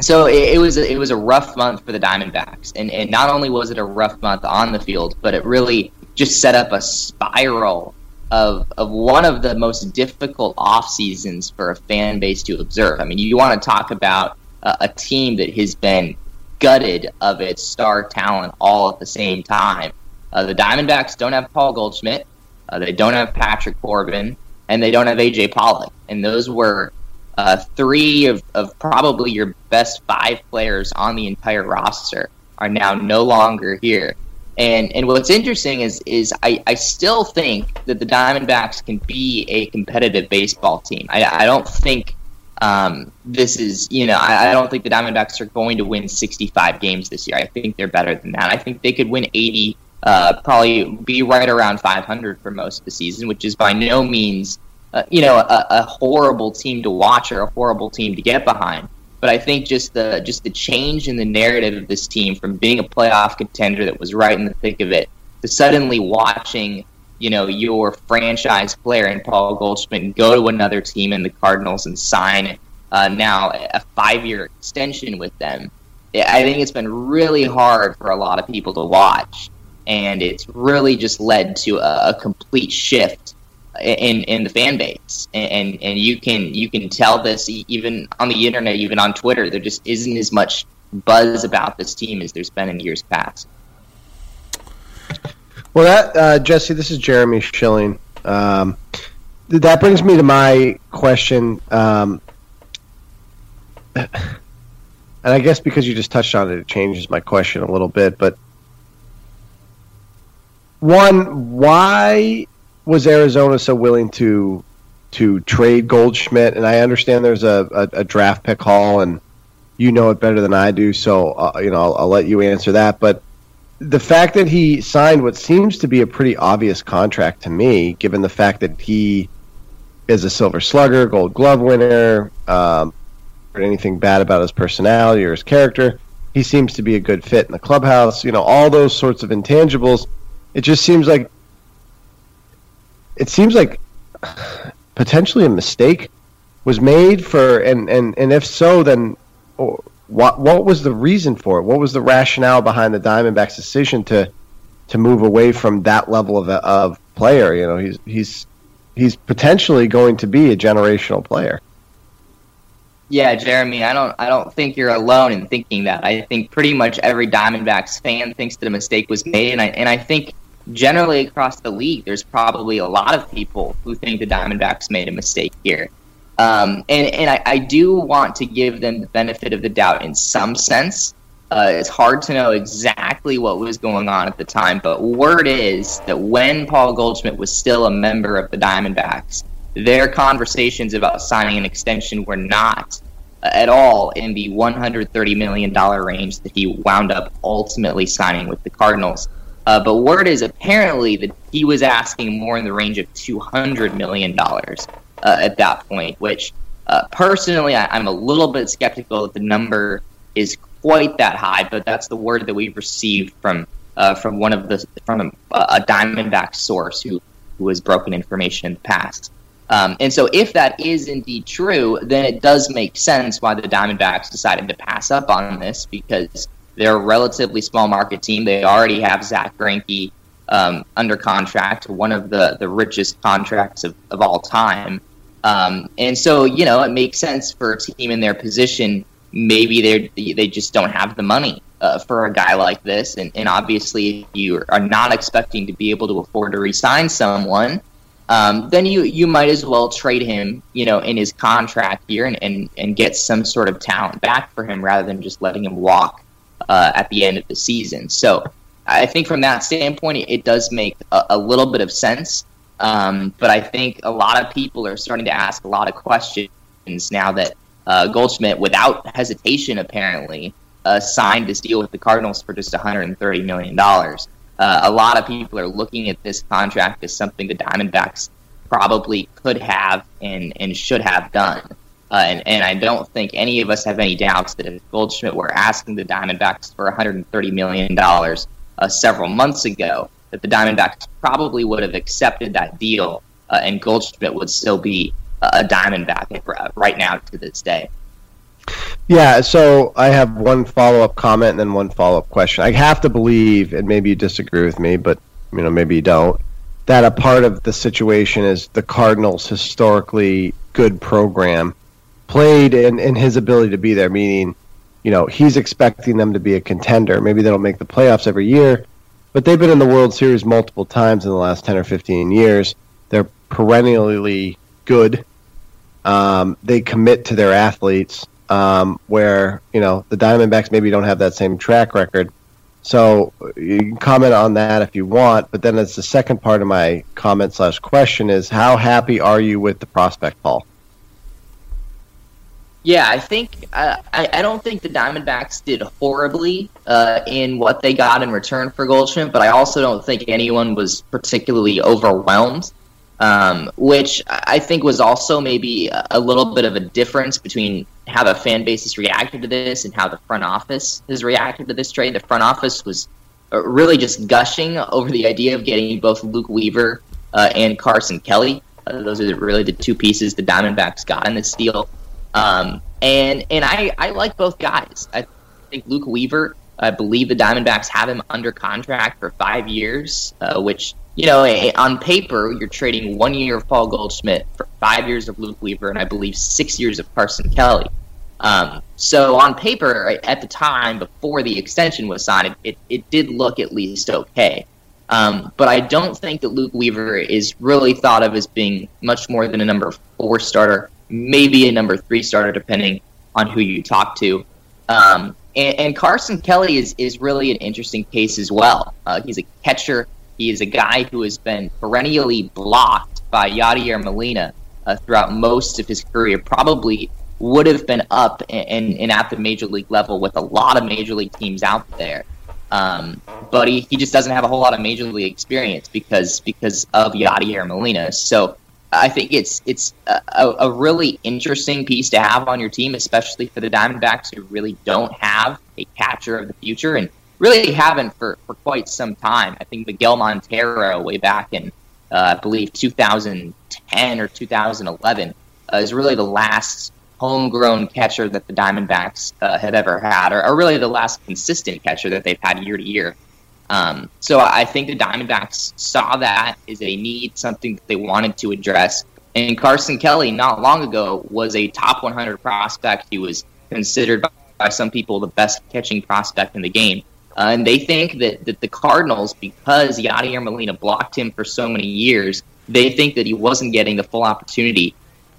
so it, it, was a, it was a rough month for the Diamondbacks, and, and not only was it a rough month on the field, but it really just set up a spiral of of one of the most difficult off seasons for a fan base to observe. I mean, you want to talk about a, a team that has been gutted of its star talent all at the same time. Uh, the Diamondbacks don't have Paul Goldschmidt, uh, they don't have Patrick Corbin, and they don't have AJ Pollock. And those were uh, three of, of probably your best five players on the entire roster are now no longer here. And and what's interesting is is I, I still think that the Diamondbacks can be a competitive baseball team. I, I don't think um, this is you know I, I don't think the Diamondbacks are going to win 65 games this year. I think they're better than that. I think they could win 80, uh, probably be right around 500 for most of the season, which is by no means uh, you know a, a horrible team to watch or a horrible team to get behind. But I think just the just the change in the narrative of this team from being a playoff contender that was right in the thick of it to suddenly watching, you know, your franchise player in Paul Goldschmidt go to another team in the Cardinals and sign uh, now a five year extension with them. I think it's been really hard for a lot of people to watch, and it's really just led to a, a complete shift in in the fan base, and and you can you can tell this even on the internet, even on Twitter. There just isn't as much buzz about this team as there's been in years past. Well, that uh, Jesse, this is Jeremy Schilling. Um, that brings me to my question, um, and I guess because you just touched on it, it changes my question a little bit. But one, why was Arizona so willing to to trade Goldschmidt? And I understand there's a, a, a draft pick haul, and you know it better than I do, so uh, you know I'll, I'll let you answer that. But the fact that he signed what seems to be a pretty obvious contract to me, given the fact that he is a Silver Slugger, Gold Glove winner, um, or anything bad about his personality or his character, he seems to be a good fit in the clubhouse. You know, all those sorts of intangibles. It just seems like it seems like potentially a mistake was made for, and and and if so, then what what was the reason for it? What was the rationale behind the Diamondbacks' decision to to move away from that level of of player? You know, he's he's he's potentially going to be a generational player. Yeah, Jeremy, I don't I don't think you're alone in thinking that. I think pretty much every Diamondbacks fan thinks that a mistake was made, and I and I think generally across the league, there's probably a lot of people who think the Diamondbacks made a mistake here. Um, and and I, I, do want to give them the benefit of the doubt in some sense. Uh, it's hard to know exactly what was going on at the time, but word is that when Paul Goldschmidt was still a member of the Diamondbacks, their conversations about signing an extension were not at all in the $130 million range that he wound up ultimately signing with the Cardinals. Uh, but word is apparently that he was asking more in the range of $200 million uh, at that point, which uh, personally I, am a little bit skeptical that the number is quite that high, but that's the word that we've received from uh, from one of the from a, a Diamondback source who who has broken information in the past. Um, and so, if that is indeed true, then it does make sense why the Diamondbacks decided to pass up on this because they're a relatively small market team. They already have Zack Greinke um, under contract, one of the, the richest contracts of, of all time. Um, and so, you know, it makes sense for a team in their position. Maybe they they just don't have the money uh, for a guy like this, and, and obviously, if you are not expecting to be able to afford to re-sign someone, um, then you you might as well trade him, you know, in his contract here and, and, and get some sort of talent back for him rather than just letting him walk uh, at the end of the season. So I think from that standpoint, it, does make a, a, little bit of sense. Um, but I think a lot of people are starting to ask a lot of questions now that uh, Goldschmidt, without hesitation, apparently uh, signed this deal with the Cardinals for just 130 million dollars uh, a lot of people are looking at this contract as something the Diamondbacks probably could have and, and should have done. Uh, and, and I don't think any of us have any doubts that if Goldschmidt were asking the Diamondbacks for $130 million uh, several months ago, that the Diamondbacks probably would have accepted that deal, uh, and Goldschmidt would still be a Diamondback right now to this day. Yeah, so I have one follow up comment and then one follow up question. I have to believe, and maybe you disagree with me, but you know maybe you don't, that a part of the situation is the Cardinals' historically good program played in, in his ability to be there, meaning, you know, he's expecting them to be a contender. Maybe they don't make the playoffs every year, but they've been in the World Series multiple times in the last 10 or 15 years. They're perennially good. Um, they commit to their athletes um, where you know the Diamondbacks maybe don't have that same track record. So you can comment on that if you want, but then as the second part of my comment slash question is, how happy are you with the prospect, Paul? Yeah, I think uh, I, I don't think the Diamondbacks did horribly uh, in what they got in return for Goldschmidt, but I also don't think anyone was particularly overwhelmed um, which I think was also maybe a little bit of a difference between how the fan base has reacted to this and how the front office has reacted to this trade. The front office was uh, really just gushing over the idea of getting both Luke Weaver uh, and Carson Kelly. Uh, those are really the two pieces the Diamondbacks got in this deal. Um, and and I, I like both guys. I think Luke Weaver, I believe the Diamondbacks have him under contract for five years, uh, which you know, on paper, you're trading one year of Paul Goldschmidt for five years of Luke Weaver and I believe six years of Carson Kelly. Um, so on paper, at the time before the extension was signed, it, it did look at least okay. Um, but I don't think that Luke Weaver is really thought of as being much more than a number four starter, maybe a number three starter, depending on who you talk to. Um, and, and, Carson Kelly is, is really an interesting case as well. Uh, he's a catcher he is a guy who has been perennially blocked by Yadier Molina uh, throughout most of his career. Probably would have been up and, and at the major league level with a lot of major league teams out there. Um, but he, he just doesn't have a whole lot of major league experience because because of Yadier Molina. So I think it's it's a, a, really interesting piece to have on your team, especially for the Diamondbacks who really don't have a catcher of the future. And really haven't for, for quite some time. I think Miguel Montero, way back in, uh, I believe, 2010 or 2011, uh, is really the last homegrown catcher that the Diamondbacks uh, had ever had, or, or, really the last consistent catcher that they've had year to year. Um, so I think the Diamondbacks saw that as a need, something that they wanted to address. And Carson Kelly, not long ago, was a top 100 prospect. He was considered by some people the best catching prospect in the game. Uh, and they think that, that the Cardinals, because Yadier Molina blocked him for so many years, they think that he wasn't getting the full opportunity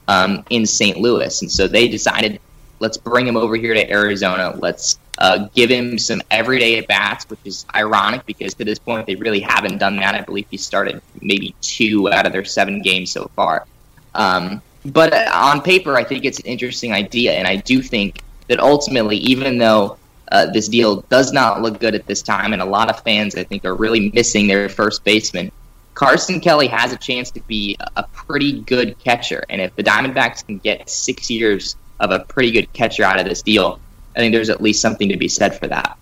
um, in St. Louis. And so they decided, let's bring him over here to Arizona. Let's uh, give him some everyday at bats, which is ironic because to this point they really haven't done that. I believe he started maybe two out of their seven games so far. Um, but uh, on paper, I think it's an interesting idea, and I do think that ultimately, even though uh, this deal does not look good at this time, and a lot of fans, I think, are really missing their first baseman. Carson Kelly has a chance to be a pretty good catcher, and if the Diamondbacks can get six years of a pretty good catcher out of this deal, I think there's at least something to be said for that.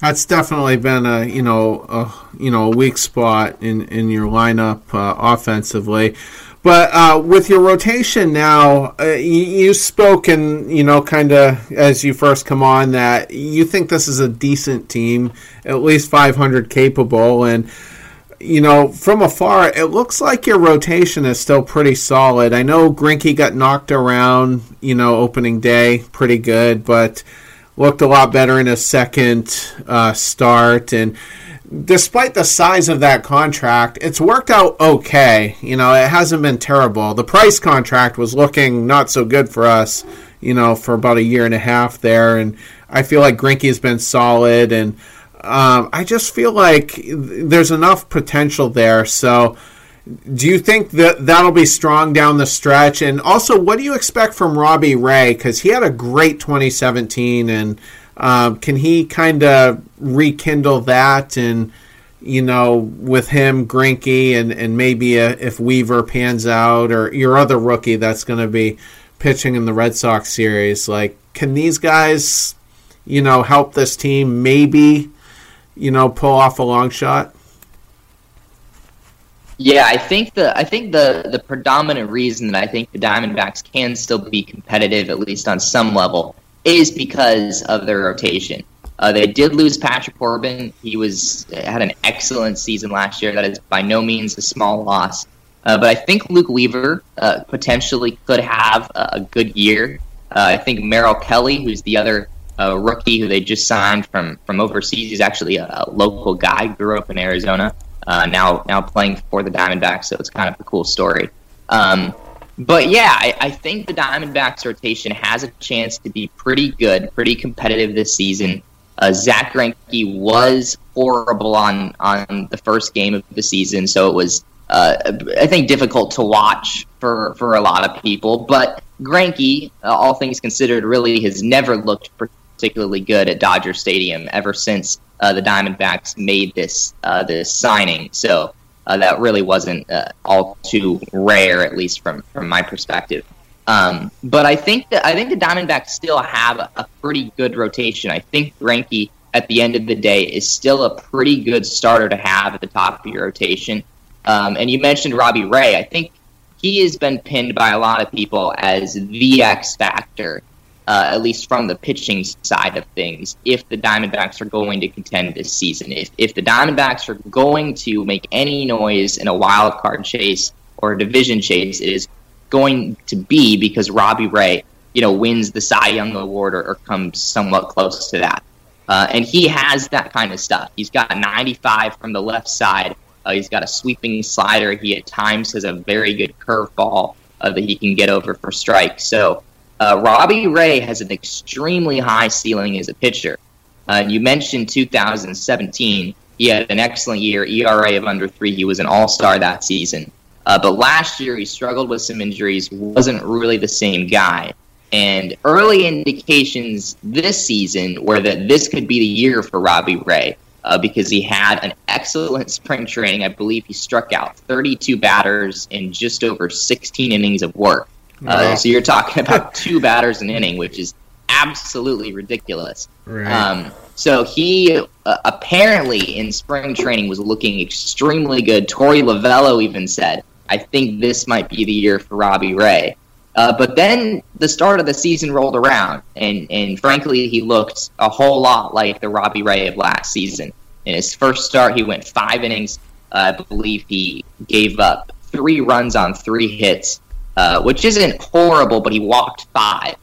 That's definitely been a you know a you know a weak spot in in your lineup uh, offensively. But uh, with your rotation now, uh, you, you and you know, kind of as you first come on that you think this is a decent team, at least 500 capable, and you know, from afar, it looks like your rotation is still pretty solid. I know Greinke got knocked around, you know, opening day, pretty good, but looked a lot better in his second uh, start. And despite the size of that contract, it's worked out okay. You know, it hasn't been terrible. The Price contract was looking not so good for us, you know, for about a year and a half there. And I feel like Greinke has been solid and um, I just feel like there's enough potential there. So, do you think that that'll be strong down the stretch? And also, what do you expect from Robbie Ray? Because he had a great 2017, and um, can he kind of rekindle that? And you know, with him, Greinke, and and maybe a, if Weaver pans out, or your other rookie that's going to be pitching in the Red Sox series, like can these guys, you know, help this team maybe? You know, pull off a long shot? Yeah, I think the I think the the predominant reason that I think the Diamondbacks can still be competitive, at least on some level, is because of their rotation. Uh, they did lose Patrick Corbin. He was had an excellent season last year. That is by no means a small loss. Uh, but I think Luke Weaver uh, potentially could have a good year. Uh, I think Merrill Kelly, who's the other a rookie who they just signed from from overseas. He's actually a, a local guy, grew up in Arizona, uh, now now playing for the Diamondbacks. So it's kind of a cool story. Um, but yeah, I, I, think the Diamondbacks rotation has a chance to be pretty good, pretty competitive this season. Uh, Zack Greinke was horrible on on the first game of the season, so it was uh, I think difficult to watch for for a lot of people. But Greinke, uh, all things considered, really has never looked particularly good at Dodger Stadium ever since uh, the Diamondbacks made this uh, this signing. So uh, that really wasn't uh, all too rare, at least from from my perspective. Um, but I think that I think the Diamondbacks still have a, pretty good rotation. I think Greinke at the end of the day is still a pretty good starter to have at the top of your rotation. Um, and you mentioned Robbie Ray. I think he has been pinned by a lot of people as the X factor uh, at least from the pitching side of things, if the Diamondbacks are going to contend this season. If, if the Diamondbacks are going to make any noise in a wild card chase or a division chase, it is going to be because Robbie Ray, you know, wins the Cy Young Award or, or comes somewhat close to that. Uh, and he has that kind of stuff. He's got 95 from the left side. Uh, he's got a sweeping slider. He at times has a very good curveball uh, that he can get over for strikes. So uh, Robbie Ray has an extremely high ceiling as a pitcher. Uh, you mentioned 2017. He had an excellent year, ERA of under three. He was an all star that season. Uh, but last year, he struggled with some injuries, wasn't really the same guy. And early indications this season were that this could be the year for Robbie Ray uh, because he had an excellent spring training. I believe he struck out 32 batters in just over 16 innings of work. Uh, so you're talking about two batters an inning, which is absolutely ridiculous. Right. Um, so he uh, apparently in spring training was looking extremely good. Torey Lovullo even said, "I think this might be the year for Robbie Ray." Uh, but then the start of the season rolled around, and, and frankly, he looked a whole lot like the Robbie Ray of last season. In his first start, he went five innings. Uh, I believe he gave up three runs on three hits uh, which isn't horrible, but he walked five.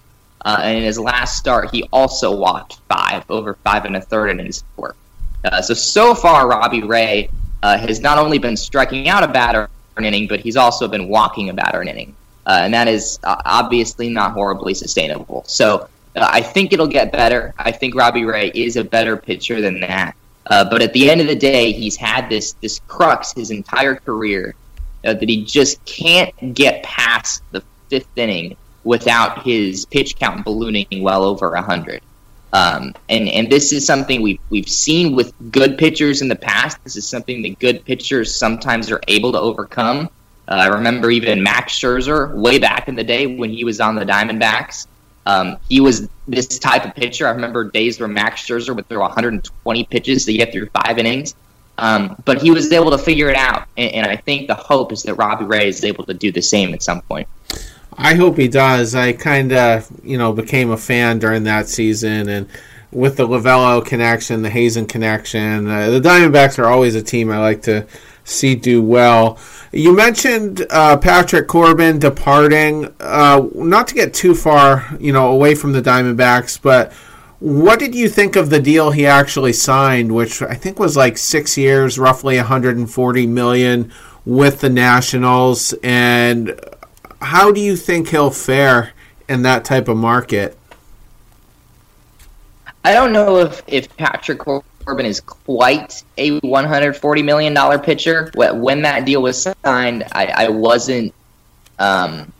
Uh, and in his last start, he also walked five, over five and a third innings work. Uh, so, so far, Robbie Ray uh, has not only been striking out a batter an inning, but he's also been walking a batter an inning. Uh, and that is obviously not horribly sustainable. So, I think it'll get better. I think Robbie Ray is a better pitcher than that. but at the end of the day, he's had this this crux his entire career uh, that he just can't get past the fifth inning without his pitch count ballooning well over 100. Um, and and this is something we've we've seen with good pitchers in the past. This is something that good pitchers sometimes are able to overcome. Uh, I remember even Max Scherzer way back in the day when he was on the Diamondbacks. Um, he was this type of pitcher. I remember days where Max Scherzer would throw 120 pitches to get through five innings. Um, but he was able to figure it out, and, and, I think the hope is that Robbie Ray is able to do the same at some point. I hope he does. I kind of, you know, became a fan during that season, and with the Lovullo connection, the Hazen connection, uh, the Diamondbacks are always a team I like to see do well. You mentioned uh, Patrick Corbin departing. Uh, not to get too far, you know, away from the Diamondbacks, but what did you think of the deal he actually signed, which I think was like six years, roughly 140 million with the Nationals, and how do you think he'll fare in that type of market? I don't know if, if Patrick Corbin is quite a $140 million pitcher. When that deal was signed, I, I wasn't. Um,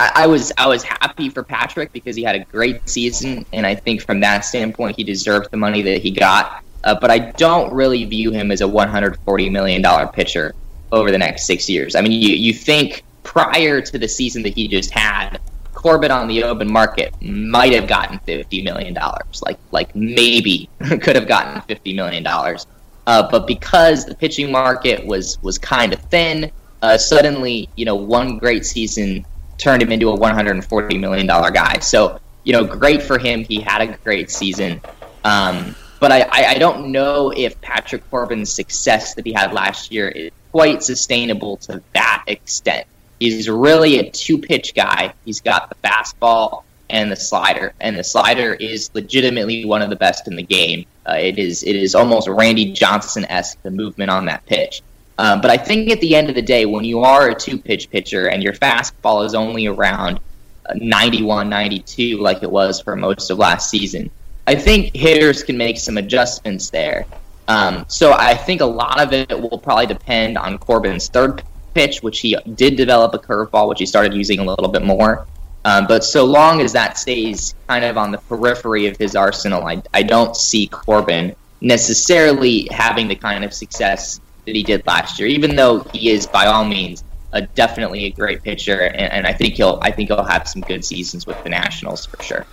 I, I, was I was happy for Patrick because he had a great season, and I think from that standpoint, he deserved the money that he got. Uh, but I don't really view him as a $140 million pitcher over the next six years. I mean, you, you think prior to the season that he just had, Corbin on the open market might have gotten fifty million dollars. Like like maybe could have gotten fifty million dollars. Uh, but because the pitching market was was kind of thin, uh, suddenly you know one great season turned him into a one hundred and forty million dollar guy. So you know, great for him. He had a great season. Um, but I, I don't know if Patrick Corbin's success that he had last year is quite sustainable to that extent. He's really a two pitch guy. He's got the fastball and the slider, and the slider is legitimately one of the best in the game. Uh, it is it is almost Randy Johnson esque the movement on that pitch. Um, but I think at the end of the day, when you are a two pitch pitcher and your fastball is only around uh, 91, 92, like it was for most of last season, I think hitters can make some adjustments there. Um, so I think a lot of it will probably depend on Corbin's third pitch, which he did develop a curveball, which he started using a little bit more. Um, but so long as that stays kind of on the periphery of his arsenal, I, I don't see Corbin necessarily having the kind of success that he did last year. Even though he is by all means a, definitely a great pitcher, and, and I think he'll I think he'll have some good seasons with the Nationals for sure.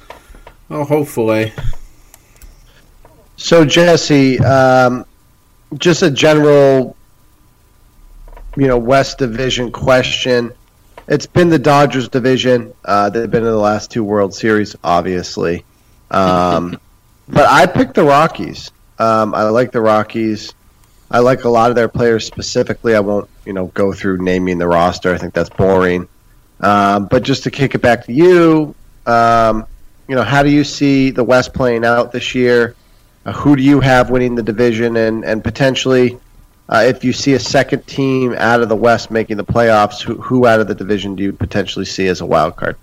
Oh, hopefully. So Jesse, um, just a general you know West Division question. It's been the Dodgers division. Uh, they've been in the last two World Series, obviously. Um, but I picked the Rockies. Um, I like the Rockies. I like a lot of their players specifically. I won't, you know, go through naming the roster. I think that's boring. Um, but just to kick it back to you, um, you know, how do you see the West playing out this year? Uh, who do you have winning the division, and and potentially uh, if you see a second team out of the West making the playoffs, who, who out of the division do you potentially see as a wild card?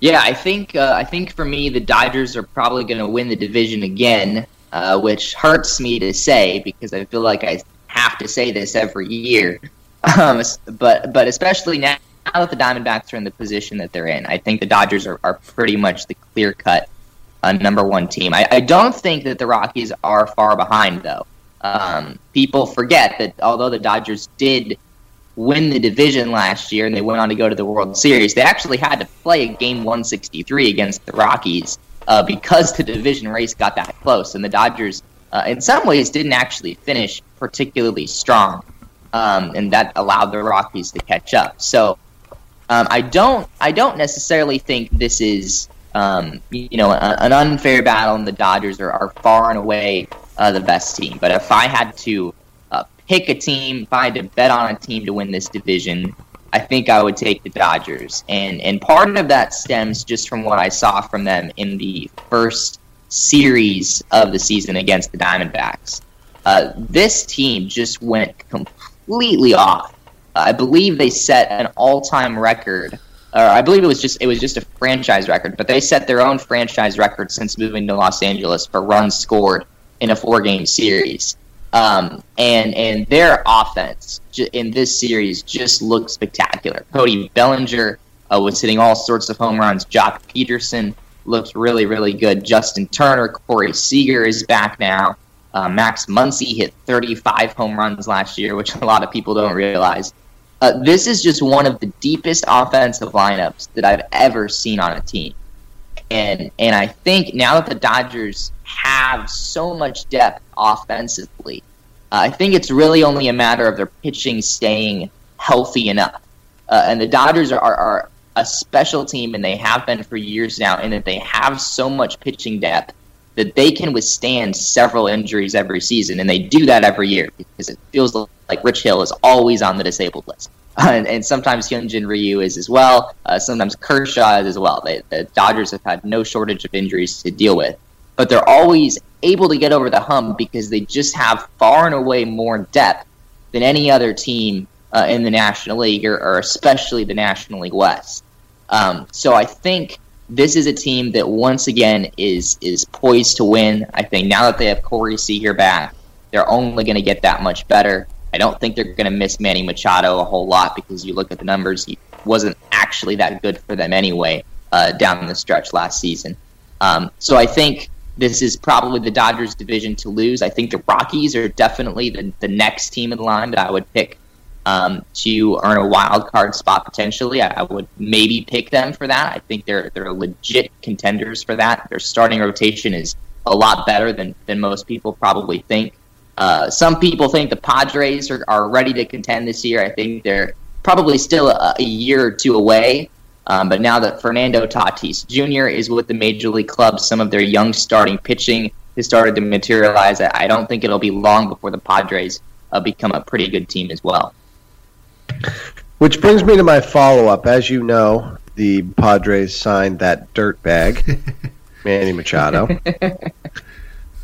Yeah, I think uh, I think for me the Dodgers are probably going to win the division again, uh, which hurts me to say because I feel like I have to say this every year. Um, but but especially now, now, that the Diamondbacks are in the position that they're in, I think the Dodgers are, are pretty much the clear cut uh, number one team. I, I don't think that the Rockies are far behind though. Um, people forget that although the Dodgers did win the division last year and they went on to go to the World Series, they actually had to play a game 163 against the Rockies uh, because the division race got that close. And the Dodgers, uh, in some ways, didn't actually finish particularly strong. Um, and that allowed the Rockies to catch up. So um, I don't, I don't necessarily think this is, um, you know, a, an unfair battle, and the Dodgers are, are far and away uh, the best team. But if I had to uh, pick a team, if I had to bet on a team to win this division, I think I would take the Dodgers. And and part of that stems just from what I saw from them in the first series of the season against the Diamondbacks. Uh, this team just went completely off. I believe they set an all-time record or I believe it was just it was just a franchise record, but they set their own franchise record since moving to Los Angeles for runs scored in a four game series. Um, and and their offense in this series just looked spectacular. Cody Bellinger uh, was hitting all sorts of home runs. Joc Pederson looks really really good. Justin Turner, Corey Seager is back now. Uh, Max Muncy hit 35 home runs last year, which a lot of people don't realize. Uh, this is just one of the deepest offensive lineups that I've ever seen on a team. And and I think now that the Dodgers have so much depth offensively, uh, I think it's really only a matter of their pitching staying healthy enough. Uh, and the Dodgers are, are, a special team, and they have been for years now, in that they have so much pitching depth that they can withstand several injuries every season, and they do that every year because it feels like Rich Hill is always on the disabled list. And, and sometimes Hyunjin Ryu is as well. Uh, sometimes Kershaw is as well. They, the Dodgers have had no shortage of injuries to deal with, but they're always able to get over the hump because they just have far and away more depth than any other team uh, in the National League, or, or, especially the National League West. Um, so I think this is a team that once again is is poised to win. I think now that they have Corey Seager back, they're only going to get that much better. I don't think they're going to miss Manny Machado a whole lot because you look at the numbers, he wasn't actually that good for them anyway uh, down the stretch last season. Um, so I think this is probably the Dodgers' division to lose. I think the Rockies are definitely the, the next team in line that I would pick um, to earn a wild card spot potentially. I, I, would maybe pick them for that. I think they're they're legit contenders for that. Their starting rotation is a lot better than than most people probably think. Uh, some people think the Padres are, are ready to contend this year. I think they're probably still a, a year or two away. Um, but now that Fernando Tatis Jr. is with the major league club, some of their young starting pitching has started to materialize. I don't think it'll be long before the Padres uh, become a pretty good team as well. Which brings me to my follow up. As you know, the Padres signed that dirt bag, Manny Machado.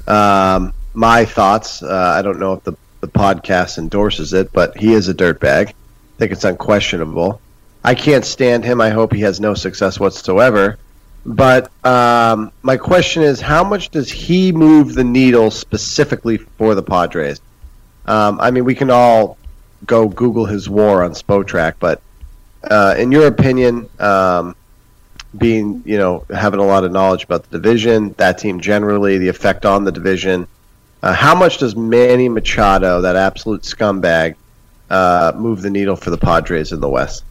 um, my thoughts. Uh, I don't know if the, the podcast endorses it, but he is a dirtbag. I think it's unquestionable. I can't stand him. I hope he has no success whatsoever. But um, my question is, how much does he move the needle specifically for the Padres? Um, I mean, we can all go Google his WAR on Spotrac, but uh, in your opinion, um, being you know having a lot of knowledge about the division, that team generally, the effect on the division, uh, how much does Manny Machado, that absolute scumbag, uh, move the needle for the Padres in the West?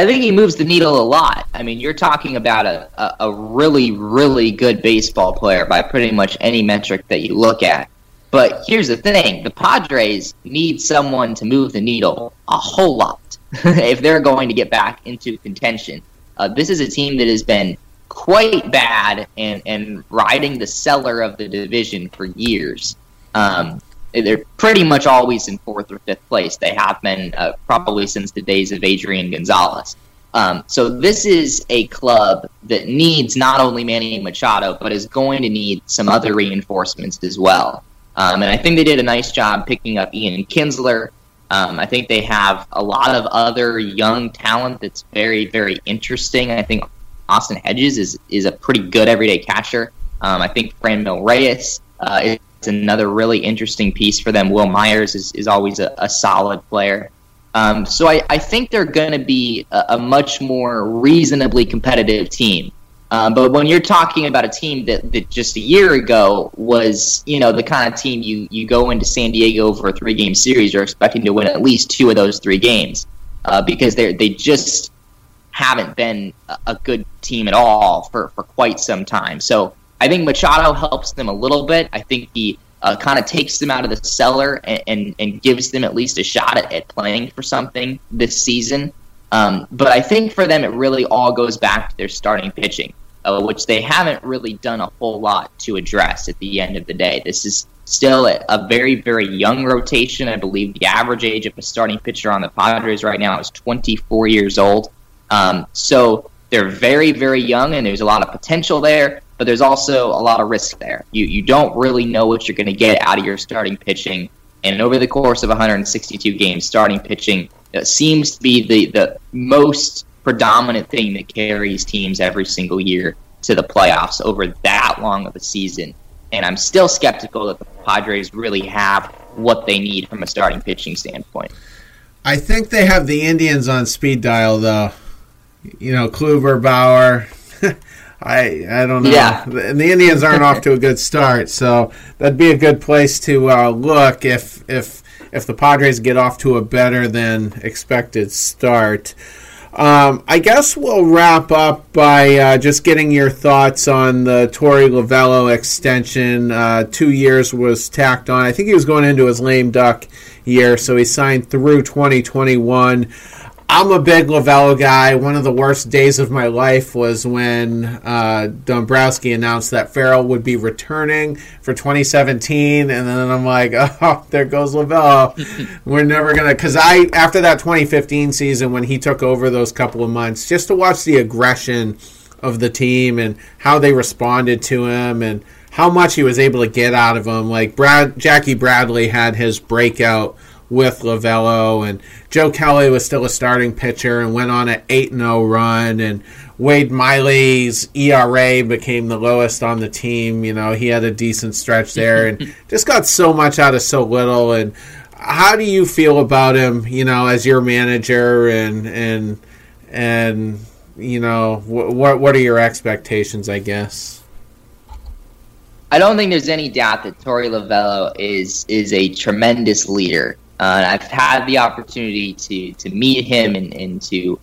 I think he moves the needle a lot. I mean, you're talking about a, a, a, really, really good baseball player by pretty much any metric that you look at. But here's the thing the Padres need someone to move the needle a whole lot if they're going to get back into contention. Uh, this is a team that has been quite bad and, and riding the cellar of the division for years. Um, they're pretty much always in fourth or fifth place. They have been uh, probably since the days of Adrian Gonzalez. Um, so this is a club that needs not only Manny Machado, but is going to need some other reinforcements as well. Um, and I think they did a nice job picking up Ian Kinsler. Um, I think they have a lot of other young talent that's very, very interesting. I think Austin Hedges is is a pretty good everyday catcher. Um, I think Franmil Reyes uh, is another really interesting piece for them. Wil Myers is, is always a, a solid player. Um, so I, I think they're going to be a, a, much more reasonably competitive team. Um, but when you're talking about a team that, that just a year ago was, you know, the kind of team you, you go into San Diego for a three game series, you're expecting to win at least two of those three games uh, because they they just haven't been a good team at all for, for quite some time. So I think Machado helps them a little bit. I think he uh, kind of takes them out of the cellar and, and, and, gives them at least a shot at, at playing for something this season. Um, but I think for them, it really all goes back to their starting pitching, uh, which they haven't really done a whole lot to address at the end of the day. This is still a, a very, very young rotation. I believe the average age of a starting pitcher on the Padres right now is 24 years old. Um, so they're very, very young, and there's a lot of potential there, but there's also a lot of risk there. You you don't really know what you're going to get out of your starting pitching, and over the course of 162 games, starting pitching seems to be the the most predominant thing that carries teams every single year to the playoffs over that long of a season. And I'm still skeptical that the Padres really have what they need from a starting pitching standpoint. I think they have the Indians on speed dial, though you know, Kluber, Bauer. I I don't know. Yeah. And the Indians aren't off to a good start, so that'd be a good place to uh, look if if if the Padres get off to a better than expected start. Um, I guess we'll wrap up by uh, just getting your thoughts on the Torey Lovullo extension. Uh, two years was tacked on. I think he was going into his lame duck year, so he signed through 2021. I'm a big Lovullo guy. One of the worst days of my life was when uh, Dombrowski announced that Farrell would be returning for 2017, and then I'm like, oh, there goes Lovullo. We're never gonna, because I after that 2015 season when he took over those couple of months, just to watch the aggression of the team and how they responded to him and how much he was able to get out of them. Like Brad, Jackie Bradley had his breakout with Lovullo, and Joe Kelly was still a starting pitcher and went on an 8 0 run. And Wade Miley's ERA became the lowest on the team. You know, he had a decent stretch there and just got so much out of so little. And how do you feel about him, you know, as your manager and, and, and, you know, what, what are your expectations, I guess? I don't think there's any doubt that Torey Lovullo is is a tremendous leader. Uh, I've had the opportunity to to meet him and, and to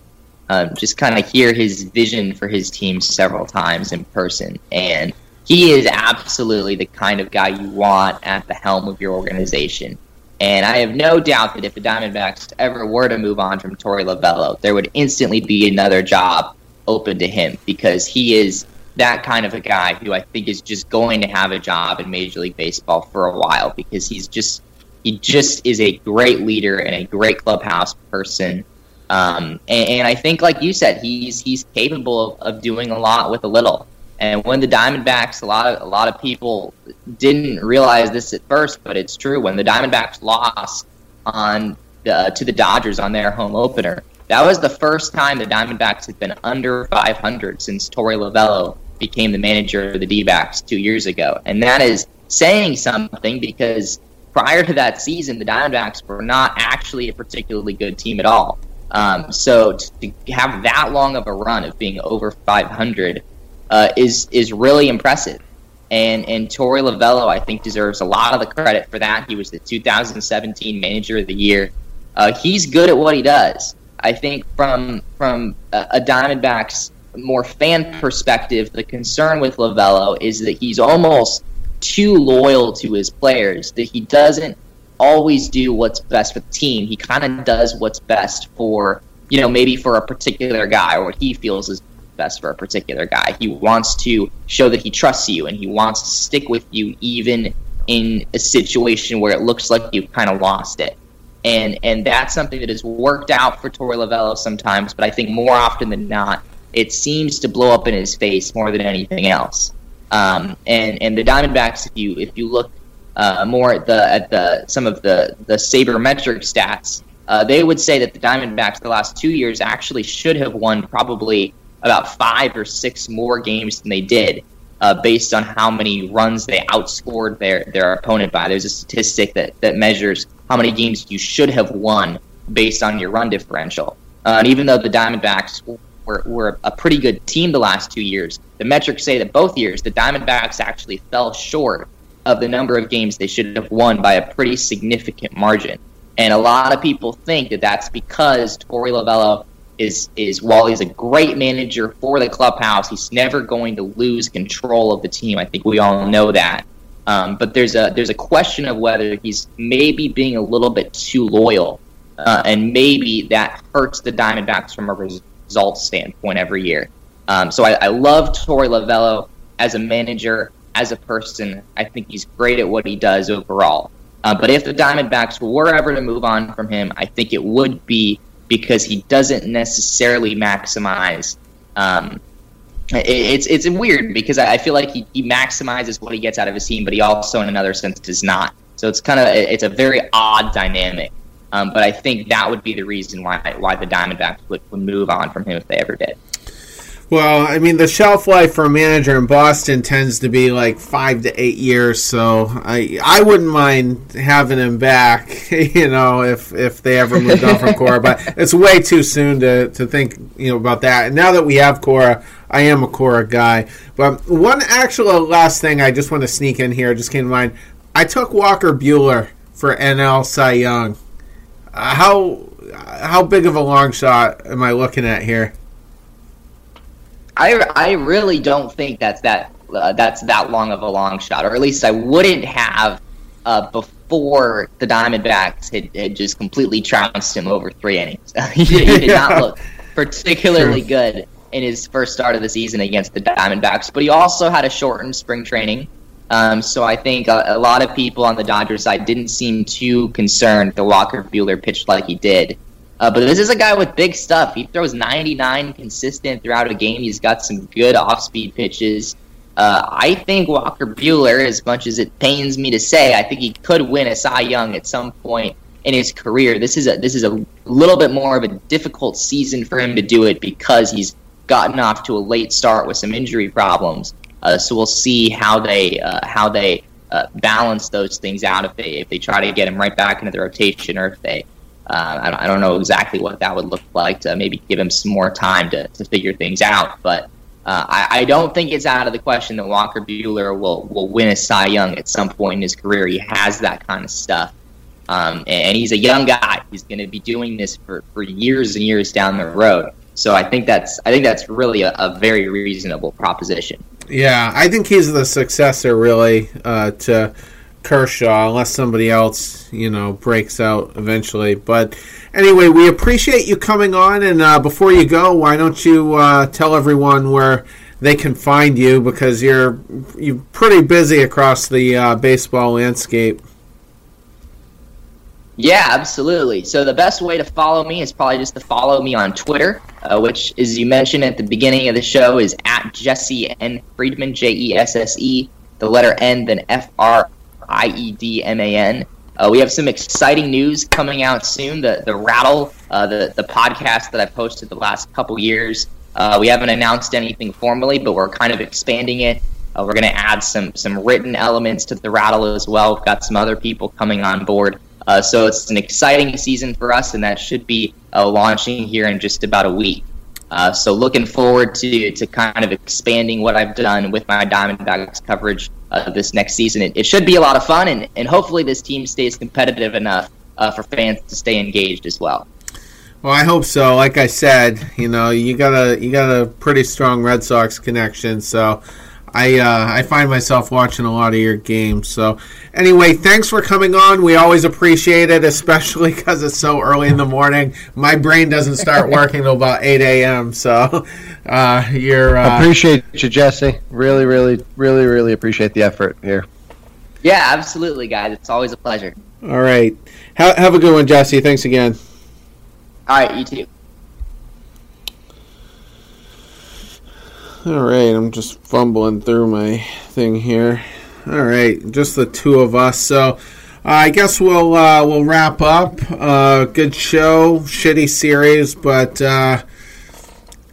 um, just kind of hear his vision for his team several times in person. And he is absolutely the kind of guy you want at the helm of your organization. And I have no doubt that if the Diamondbacks ever were to move on from Torey Lovullo, there would instantly be another job open to him because he is that kind of a guy who I think is just going to have a job in Major League Baseball for a while because he's just he just is a great leader and a great clubhouse person. Um, and, and, I think, like you said, he's he's capable of, of doing a lot with a little. And when the Diamondbacks, a lot of a lot of people didn't realize this at first, but it's true. When the Diamondbacks lost on the, to the Dodgers on their home opener, that was the first time the Diamondbacks had been under 500 since Torey Lovullo became the manager of the D-backs two years ago, and that is saying something because prior to that season, the Diamondbacks were not actually a particularly good team at all. Um, so to have that long of a run of being over 500 uh, is is really impressive. And and Torey Lovullo, I think, deserves a lot of the credit for that. He was the 2017 Manager of the Year. Uh, he's good at what he does. I think from from a Diamondbacks more fan perspective, the concern with Lovullo is that he's almost too loyal to his players that he doesn't always do what's best for the team. He kind of does what's best for, you know, maybe for a particular guy or what he feels is best for a particular guy. He wants to show that he trusts you and he wants to stick with you even in a situation where it looks like you've kind of lost it. And and that's something that has worked out for Torey Lovullo sometimes, but I think more often than not, it seems to blow up in his face more than anything else. Um, and and the Diamondbacks, if you if you look uh, more at the at the some of the the sabermetric stats, uh, they would say that the Diamondbacks the last two years actually should have won probably about five or six more games than they did, uh, based on how many runs they outscored their their opponent by. There's a statistic that that measures how many games you should have won based on your run differential. Uh, and even though the Diamondbacks were, were a pretty good team the last two years. The metrics say that both years the Diamondbacks actually fell short of the number of games they should have won by a pretty significant margin. And a lot of people think that that's because Torey Lovullo is is while he's a great manager for the clubhouse, he's never going to lose control of the team. I think we all know that. Um, but there's a there's a question of whether he's maybe being a little bit too loyal, uh, and maybe that hurts the Diamondbacks from a res- results standpoint every year. Um, so I, I love Torey Lovullo as a manager, as a person. I think he's great at what he does overall. Uh, but if the Diamondbacks were ever to move on from him, I think it would be because he doesn't necessarily maximize. Um, it, it's it's weird because I, I feel like he, he maximizes what he gets out of his team, but he also, in another sense, does not. So it's kind of it's a very odd dynamic. Um, but I think that would be the reason why why the Diamondbacks would, would move on from him if they ever did. Well, I mean, the shelf life for a manager in Boston tends to be like five to eight years, so I I wouldn't mind having him back, you know, if if they ever moved on from Cora. But it's way too soon to, to think, you know, about that. And now that we have Cora, I am a Cora guy. But one actual last thing I just want to sneak in here just came to mind. I took Walker Buehler for NL Cy Young. Uh, how how big of a long shot am I looking at here? I, I really don't think that's that uh, that's that long of a long shot, or at least I wouldn't have uh, before the Diamondbacks had, had, just completely trounced him over three innings. he, did, he did yeah. not look particularly True. good in his first start of the season against the Diamondbacks, but he also had a shortened spring training. Um, so I think a, a, lot of people on the Dodgers side didn't seem too concerned that Walker Buehler pitched like he did. Uh, but this is a guy with big stuff. He throws 99 consistent throughout a game. He's got some good off-speed pitches. Uh, I think Walker Buehler, as much as it pains me to say, I think he could win a Cy Young at some point in his career. This is a this is a little bit more of a difficult season for him to do it because he's gotten off to a late start with some injury problems. Uh, so we'll see how they uh, how they uh, balance those things out if they if they try to get him right back into the rotation or if they uh, I, don't, I, don't, know exactly what that would look like to maybe give him some more time to, to figure things out. But uh, I, I, don't think it's out of the question that Walker Buehler will, will win a Cy Young at some point in his career. He has that kind of stuff. Um, and, and, he's a young guy. He's going to be doing this for, for years and years down the road. So I think that's I think that's really a, a very reasonable proposition. Yeah, I think he's the successor really uh, to Kershaw, unless somebody else, you know, breaks out eventually. But anyway, we appreciate you coming on. And uh, before you go, why don't you uh, tell everyone where they can find you because you're you're pretty busy across the uh, baseball landscape. Yeah, absolutely. So the best way to follow me is probably just to follow me on Twitter, uh, which, as you mentioned at the beginning of the show, is at Jesse N Friedman, J E S S E, the letter N, then F R I E D M A N. Uh, we have some exciting news coming out soon. The the Rattle, uh, the the podcast that I've posted the last couple years. Uh, we haven't announced anything formally, but we're kind of expanding it. Uh, we're going to add some some written elements to the Rattle as well. We've got some other people coming on board. Uh, so it's an exciting season for us, and that should be uh, launching here in just about a week. Uh, so looking forward to to kind of expanding what I've done with my Diamondbacks coverage uh, this next season. It, it, should be a lot of fun, and, and hopefully this team stays competitive enough uh, for fans to stay engaged as well. Well, I hope so. Like I said, you know, you got a you got a pretty strong Red Sox connection, so I uh, I find myself watching a lot of your games. So anyway, thanks for coming on. We always appreciate it, especially because it's so early in the morning. My brain doesn't start working till about eight a.m. So uh, you're uh, appreciate you, Jesse. Really, really, really, really appreciate the effort here. Yeah, absolutely, guys. It's always a pleasure. All right, have, have a good one, Jesse. Thanks again. All right, you too. All right, I'm just fumbling through my thing here. All right, just the two of us. So uh, I guess we'll uh, we'll wrap up. Uh, good show, shitty series, but uh,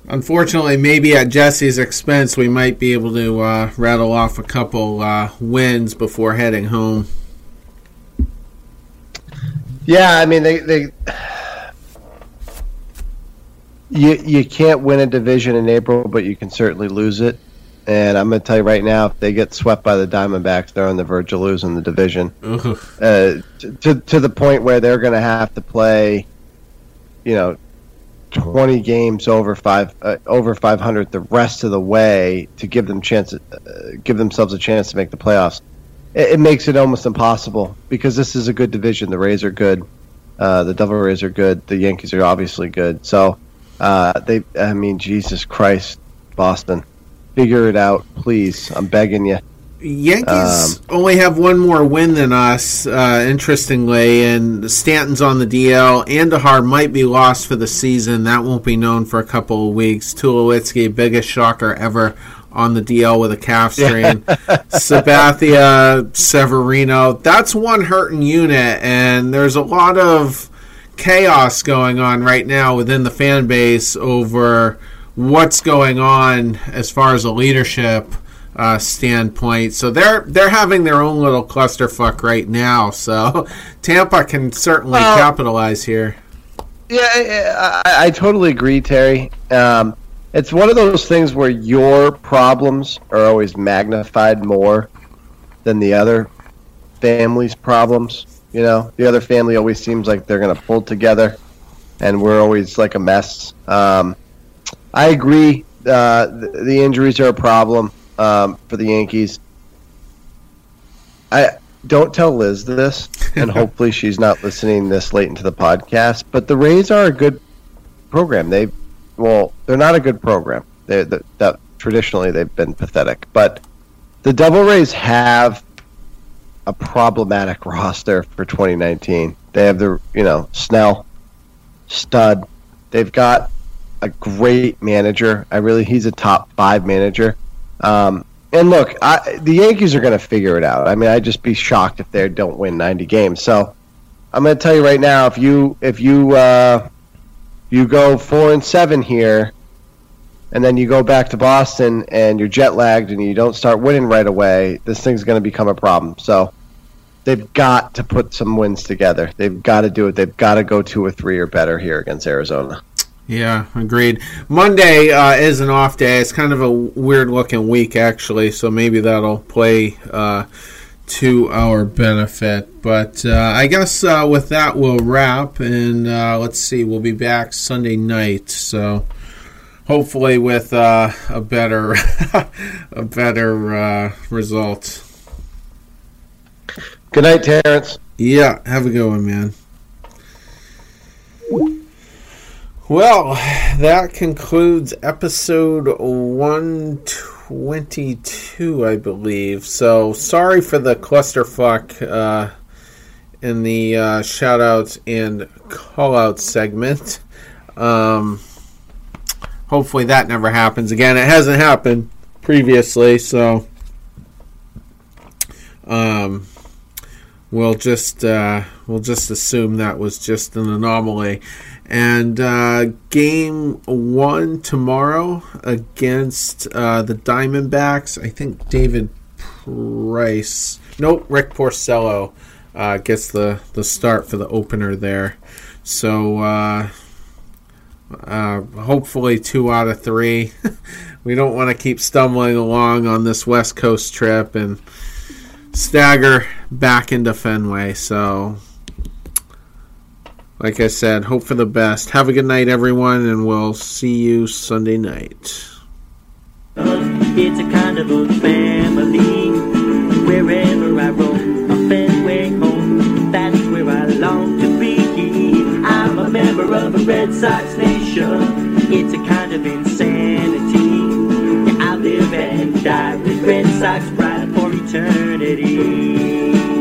unfortunately, maybe at Jesse's expense, we might be able to uh, rattle off a couple uh, wins before heading home. Yeah, I mean they they you you can't win a division in April, but you can certainly lose it. And I'm going to tell you right now, if they get swept by the Diamondbacks, they're on the verge of losing the division. Uh, to to the point where they're going to have to play, you know, 20 games over five uh, over 500 the rest of the way to give them chance uh, give themselves a chance to make the playoffs. It, it, makes it almost impossible because this is a good division. The Rays are good, uh, the Devil Rays are good, the Yankees are obviously good. So uh, they, I mean, Jesus Christ, Boston, figure it out, please. I'm begging you. Yankees um, only have one more win than us, uh, interestingly, and Stanton's on the DL. Andujar might be lost for the season. That won't be known for a couple of weeks. Tulowitzki, biggest shocker ever on the DL with a calf strain. Sabathia, Severino. That's one hurting unit, and there's a lot of chaos going on right now within the fan base over what's going on as far as a leadership uh, standpoint. So they're they're having their own little clusterfuck right now. So Tampa can certainly capitalize here. Yeah, I, I totally agree, Terry. Um, it's one of those things where your problems are always magnified more than the other family's problems. You know, the other family always seems like they're going to pull together, and we're always like a mess. Um, I agree. Uh, the, the injuries are a problem um, for the Yankees. I don't tell Liz this, and hopefully she's not listening this late into the podcast. But the Rays are a good program. They, well, they're not a good program. They that, that traditionally they've been pathetic, but the Devil Rays have a problematic roster for 2019. They have the you know Snell, stud. They've got a great manager. I really he's a top five manager. Um, and look, I, the Yankees are going to figure it out. I mean, I'd just be shocked if they don't win 90 games. So I'm going to tell you right now, if you if you uh, you go four and seven here, and then you go back to Boston and you're jet lagged and you don't start winning right away, this thing's going to become a problem. So they've got to put some wins together. They've got to do it. They've got to go two or three or better here against Arizona. Yeah, agreed. Monday uh, is an off day. It's kind of a weird looking week, actually, so maybe that'll play uh, to our benefit. But uh, I guess uh, with that, we'll wrap. And uh, let's see, we'll be back Sunday night. So hopefully with uh, a better, a better result. Good night, Terrence. Yeah, have a good one, man. Well, that concludes episode 122, I believe. So, sorry for the clusterfuck uh, in the uh, shout outs and call out segment. Um, hopefully, that never happens again. It hasn't happened previously, so um, we'll just uh, we'll just assume that was just an anomaly. And uh, game one tomorrow against uh, the Diamondbacks. I think David Price. Nope, Rick Porcello uh, gets the, the start for the opener there. So uh, hopefully two out of three. we don't want to keep stumbling along on this West Coast trip and stagger back into Fenway. So like I said, hope for the best. Have a good night, everyone, and we'll see you Sunday night. It's a kind of a family. Wherever I roam, member of a Red Sox nation. It's a kind of insanity. Yeah, I live and die with Red Sox pride for eternity.